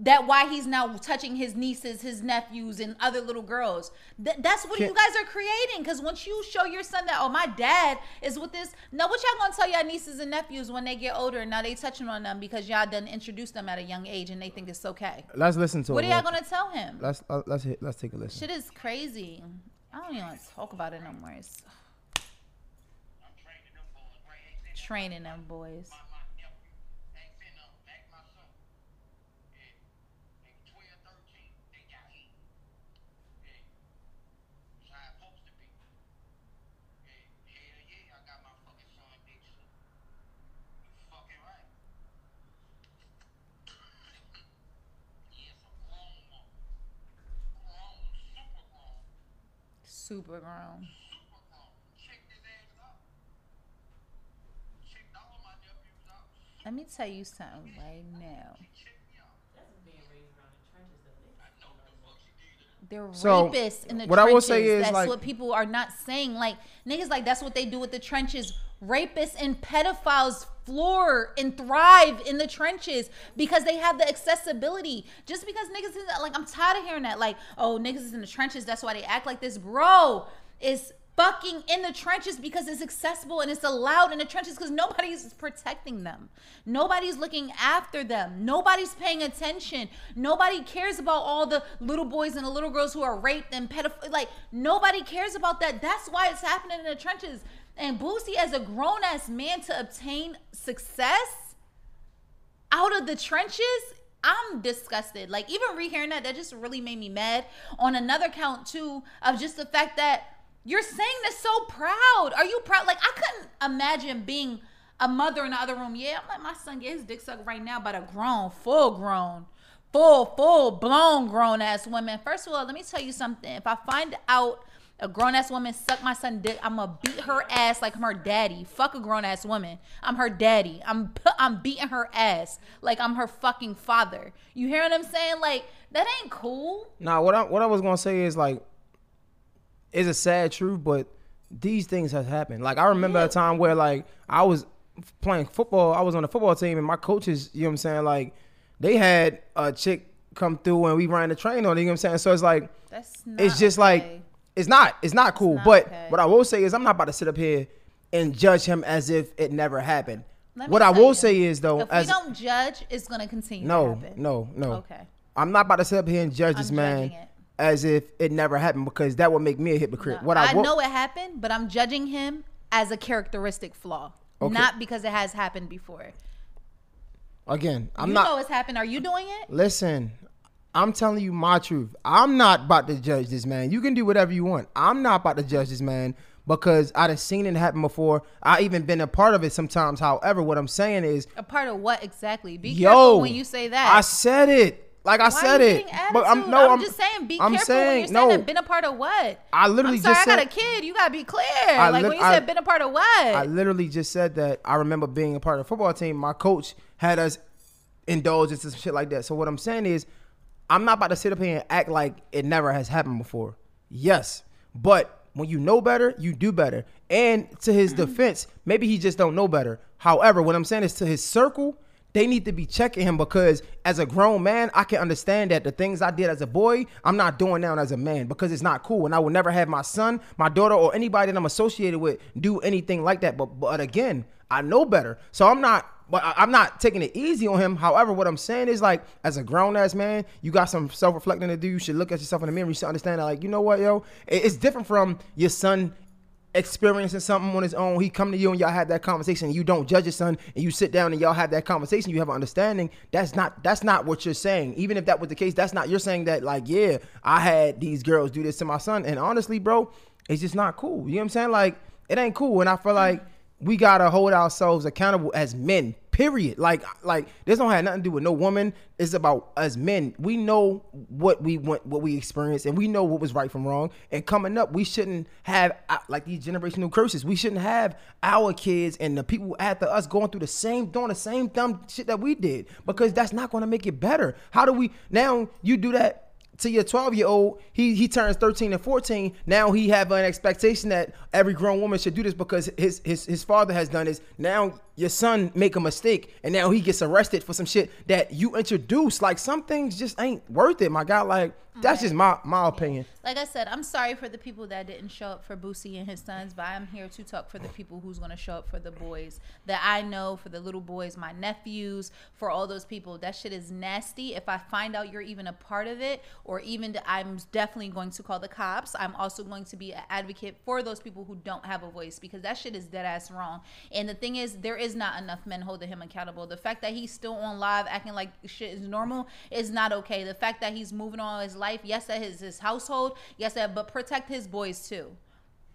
that why he's now touching his nieces, his nephews, and other little girls. Th- that's what Can- you guys are creating. Because once you show your son that, oh, my dad is with this, now what y'all gonna tell y'all nieces and nephews when they get older and now they touching on them because y'all done introduced them at a young age and they think it's okay. let's listen to What it. are y'all gonna tell him? Let's uh, let's hit, let's take a listen. Shit is crazy. I don't even want to talk about it no more. It's training them boys. Super grown. Let me tell you something right now. They're So, rapists in the what I trenches. will say is, that's like- what people are not saying. Like niggas, like that's what they do with the trenches. Rapists and pedophiles floor and thrive in the trenches because they have the accessibility. Just because niggas is like, I'm tired of hearing that. Like, oh, niggas is in the trenches. That's why they act like this, bro. Is fucking in the trenches because it's accessible and it's allowed in the trenches because nobody's protecting them. Nobody's looking after them. Nobody's paying attention. Nobody cares about all the little boys and the little girls who are raped and pedophile. Like nobody cares about that. That's why it's happening in the trenches. And Boosie, as a grown ass man, to obtain success out of the trenches, I'm disgusted. Like even rehearing that, that just really made me mad. On another count too, of just the fact that you're saying this so proud. Are you proud? Like I couldn't imagine being a mother in the other room. Yeah, I'm like my son get his dick sucked right now by a grown, full grown, full, full blown grown ass woman. First of all, let me tell you something. If I find out a grown ass woman suck my son dick, I'm gonna beat her ass like I'm her daddy. Fuck a grown ass woman. I'm her daddy. I'm I'm beating her ass like I'm her fucking father. You hear what I'm saying? Like that ain't cool. Nah, what I what I was gonna say is like, it's a sad truth, but these things have happened. Like I remember a time where like I was playing football. I was on the football team, and my coaches, you know what I'm saying, like they had a chick come through and we ran the train on. You know what I'm saying? So it's like That's not it's just like it's not it's not cool. not but okay. what I will say is I'm not about to sit up here and judge him as if it never happened. What I will you, say is though, If as we don't judge, it's gonna continue. no, to happen. no, no. Okay. I'm not about to sit up here and judge this I'm man it. as if it never happened because that would make me a hypocrite. No, what I, I will, know it happened, but I'm judging him as a characteristic flaw, Okay. not because it has happened before. again, I'm you not. know it's happened. Are you doing it? Listen, I'm telling you my truth. I'm not about to judge this man. You can do whatever you want. I'm not about to judge this man because I'd have seen it happen before. I even been a part of it sometimes. However, what I'm saying is, A part of what exactly? Be yo, careful when you say that. I said it. Like I Why said it. But I'm no, I'm, I'm just saying. Be I'm careful when you're saying no. that. Been a part of what? I literally I'm sorry, just I got a kid. You gotta be clear. I like lit- when you I- said been a part of what? I literally just said that. I remember being a part of the football team. My coach had us indulge into some shit like that. So what I'm saying is, I'm not about to sit up here and act like it never has happened before. Yes, but when you know better, you do better. And to his mm-hmm. defense, maybe he just don't know better. However, what I'm saying is to his circle, they need to be checking him because as a grown man, I can understand that the things I did as a boy, I'm not doing now as a man because it's not cool. And I will never have my son, my daughter, or anybody that I'm associated with do anything like that. But but again, I know better. So I'm not but I- I'm not taking it easy on him. However, what I'm saying is like, as a grown ass man, you got some self reflecting to do. You should look at yourself in the mirror. You should understand that, like, you know what, yo, it's different from your son experiencing something on his own. He come to you and y'all have that conversation. You don't judge your son, and you sit down and y'all have that conversation. You have an understanding. That's not that's not what you're saying. Even if that was the case, that's not. You're saying that like, yeah, I had these girls do this to my son, and honestly, bro, it's just not cool. You know what I'm saying? Like, it ain't cool. And I feel like we gotta hold ourselves accountable as men. Period. Like, like this don't have nothing to do with no woman. It's about us men. We know what we want, what we experienced, and we know what was right from wrong. And coming up, we shouldn't have uh, like these generational curses. We shouldn't have our kids and the people after us going through the same, doing the same dumb shit that we did, because that's not going to make it better. How do we now? You do that to your 12 year old he he turns 13 and 14 now he have an expectation that every grown woman should do this because his his his father has done this. Now your son make a mistake and now he gets arrested for some shit that you introduced like some things just ain't worth it my god like that's just my my opinion like I said, I'm sorry for the people that didn't show up for Boosie and his sons, but I'm here to talk for the people who's going to show up for the boys that I know, for the little boys, my nephews, for all those people. That shit is nasty. If I find out you're even a part of it, or even I'm definitely going to call the cops. I'm also going to be an advocate for those people who don't have a voice because that shit is dead ass wrong. And the thing is, there is not enough men holding him accountable. The fact that he's still on live acting like shit is normal is not okay. The fact that he's moving on his life, yes, that his his household, yes, that but protect his boys too,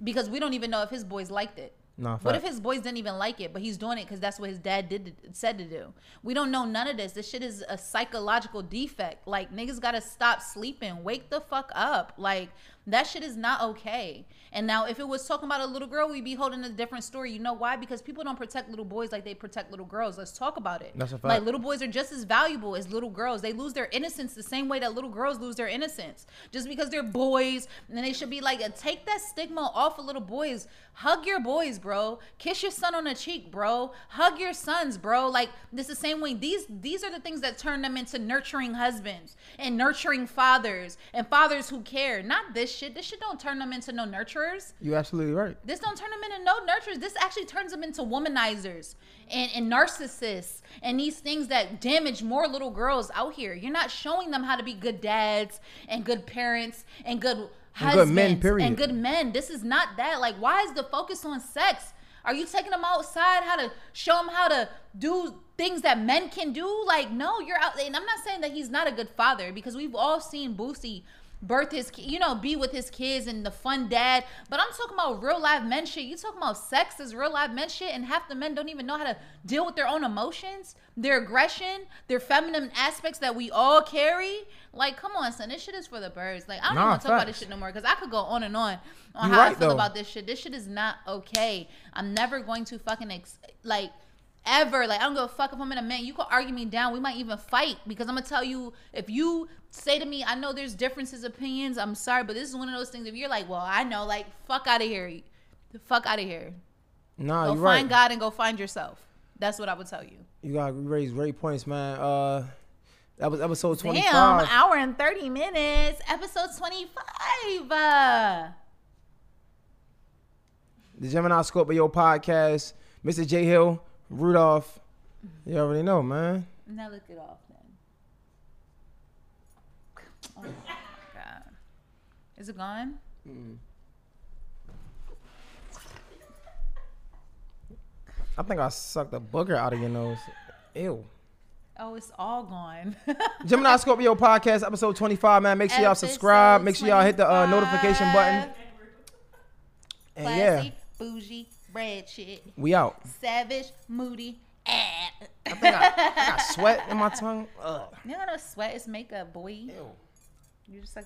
because we don't even know if his boys liked it. Nah, What if his boys didn't even like it, but he's doing it because that's what his dad did said to do? We don't know none of this. This shit is a psychological defect. Like niggas gotta stop sleeping. Wake the fuck up. Like that shit is not okay. And now if it was talking about a little girl, we'd be holding a different story. You know why? Because people don't protect little boys like they protect little girls. Let's talk about it. That's a fact. Like little boys are just as valuable as little girls. They lose their innocence the same way that little girls lose their innocence. Just because they're boys, and they should be like, take that stigma off of little boys. Hug your boys, bro. Kiss your son on the cheek, bro. Hug your sons, bro. Like this the same way. These these are the things that turn them into nurturing husbands and nurturing fathers and fathers who care. Not this shit. This shit don't turn them into no nurturers. You absolutely right. This don't turn them into no nurturers. This actually turns them into womanizers and, and narcissists and these things that damage more little girls out here. You're not showing them how to be good dads and good parents and good husbands And good men, period. and good men. This is not that. Like, why is the focus on sex? Are you taking them outside how to show them how to do things that men can do? Like, no, you're out. And I'm not saying that he's not a good father because we've all seen Boosie birth his, you know, be with his kids and the fun dad. But I'm talking about real life men shit. You talking about sex as real life men shit, and half the men don't even know how to deal with their own emotions, their aggression, their feminine aspects that we all carry. Like, come on, son, this shit is for the birds. Like, I don't Nah, even want to talk about this shit no more because I could go on and on on You how I feel though. about this shit. This shit is not okay. I'm never going to fucking ex- like ever. Like I don't give a fuck if I'm in a man. You could argue me down. We might even fight because I'm gonna tell you if you say to me, I know there's differences opinions. I'm sorry, but this is one of those things. If you're like, well, I know, like fuck out of here, the fuck out of here. Nah, Go you find right. God and go find yourself. That's what I would tell you. You got you raised great points, man. Uh, that was episode twenty Damn, five. hour and thirty minutes. Episode twenty five. Uh, The Gemini Scorpio podcast. Mr. Jay Hill, Rudolph. You already know, man. now look it off then. Oh my god. Is it gone? I think I sucked a booger out of your nose. Ew. Oh, it's all gone. Gemini Scorpio podcast, episode 25, man. Make sure y'all subscribe. Make sure y'all hit the uh, notification button. And yeah, bougie, red shit, we out. savage, moody. I think I, I got sweat in my tongue. Ugh. You know, no sweat is makeup, boy. You just like.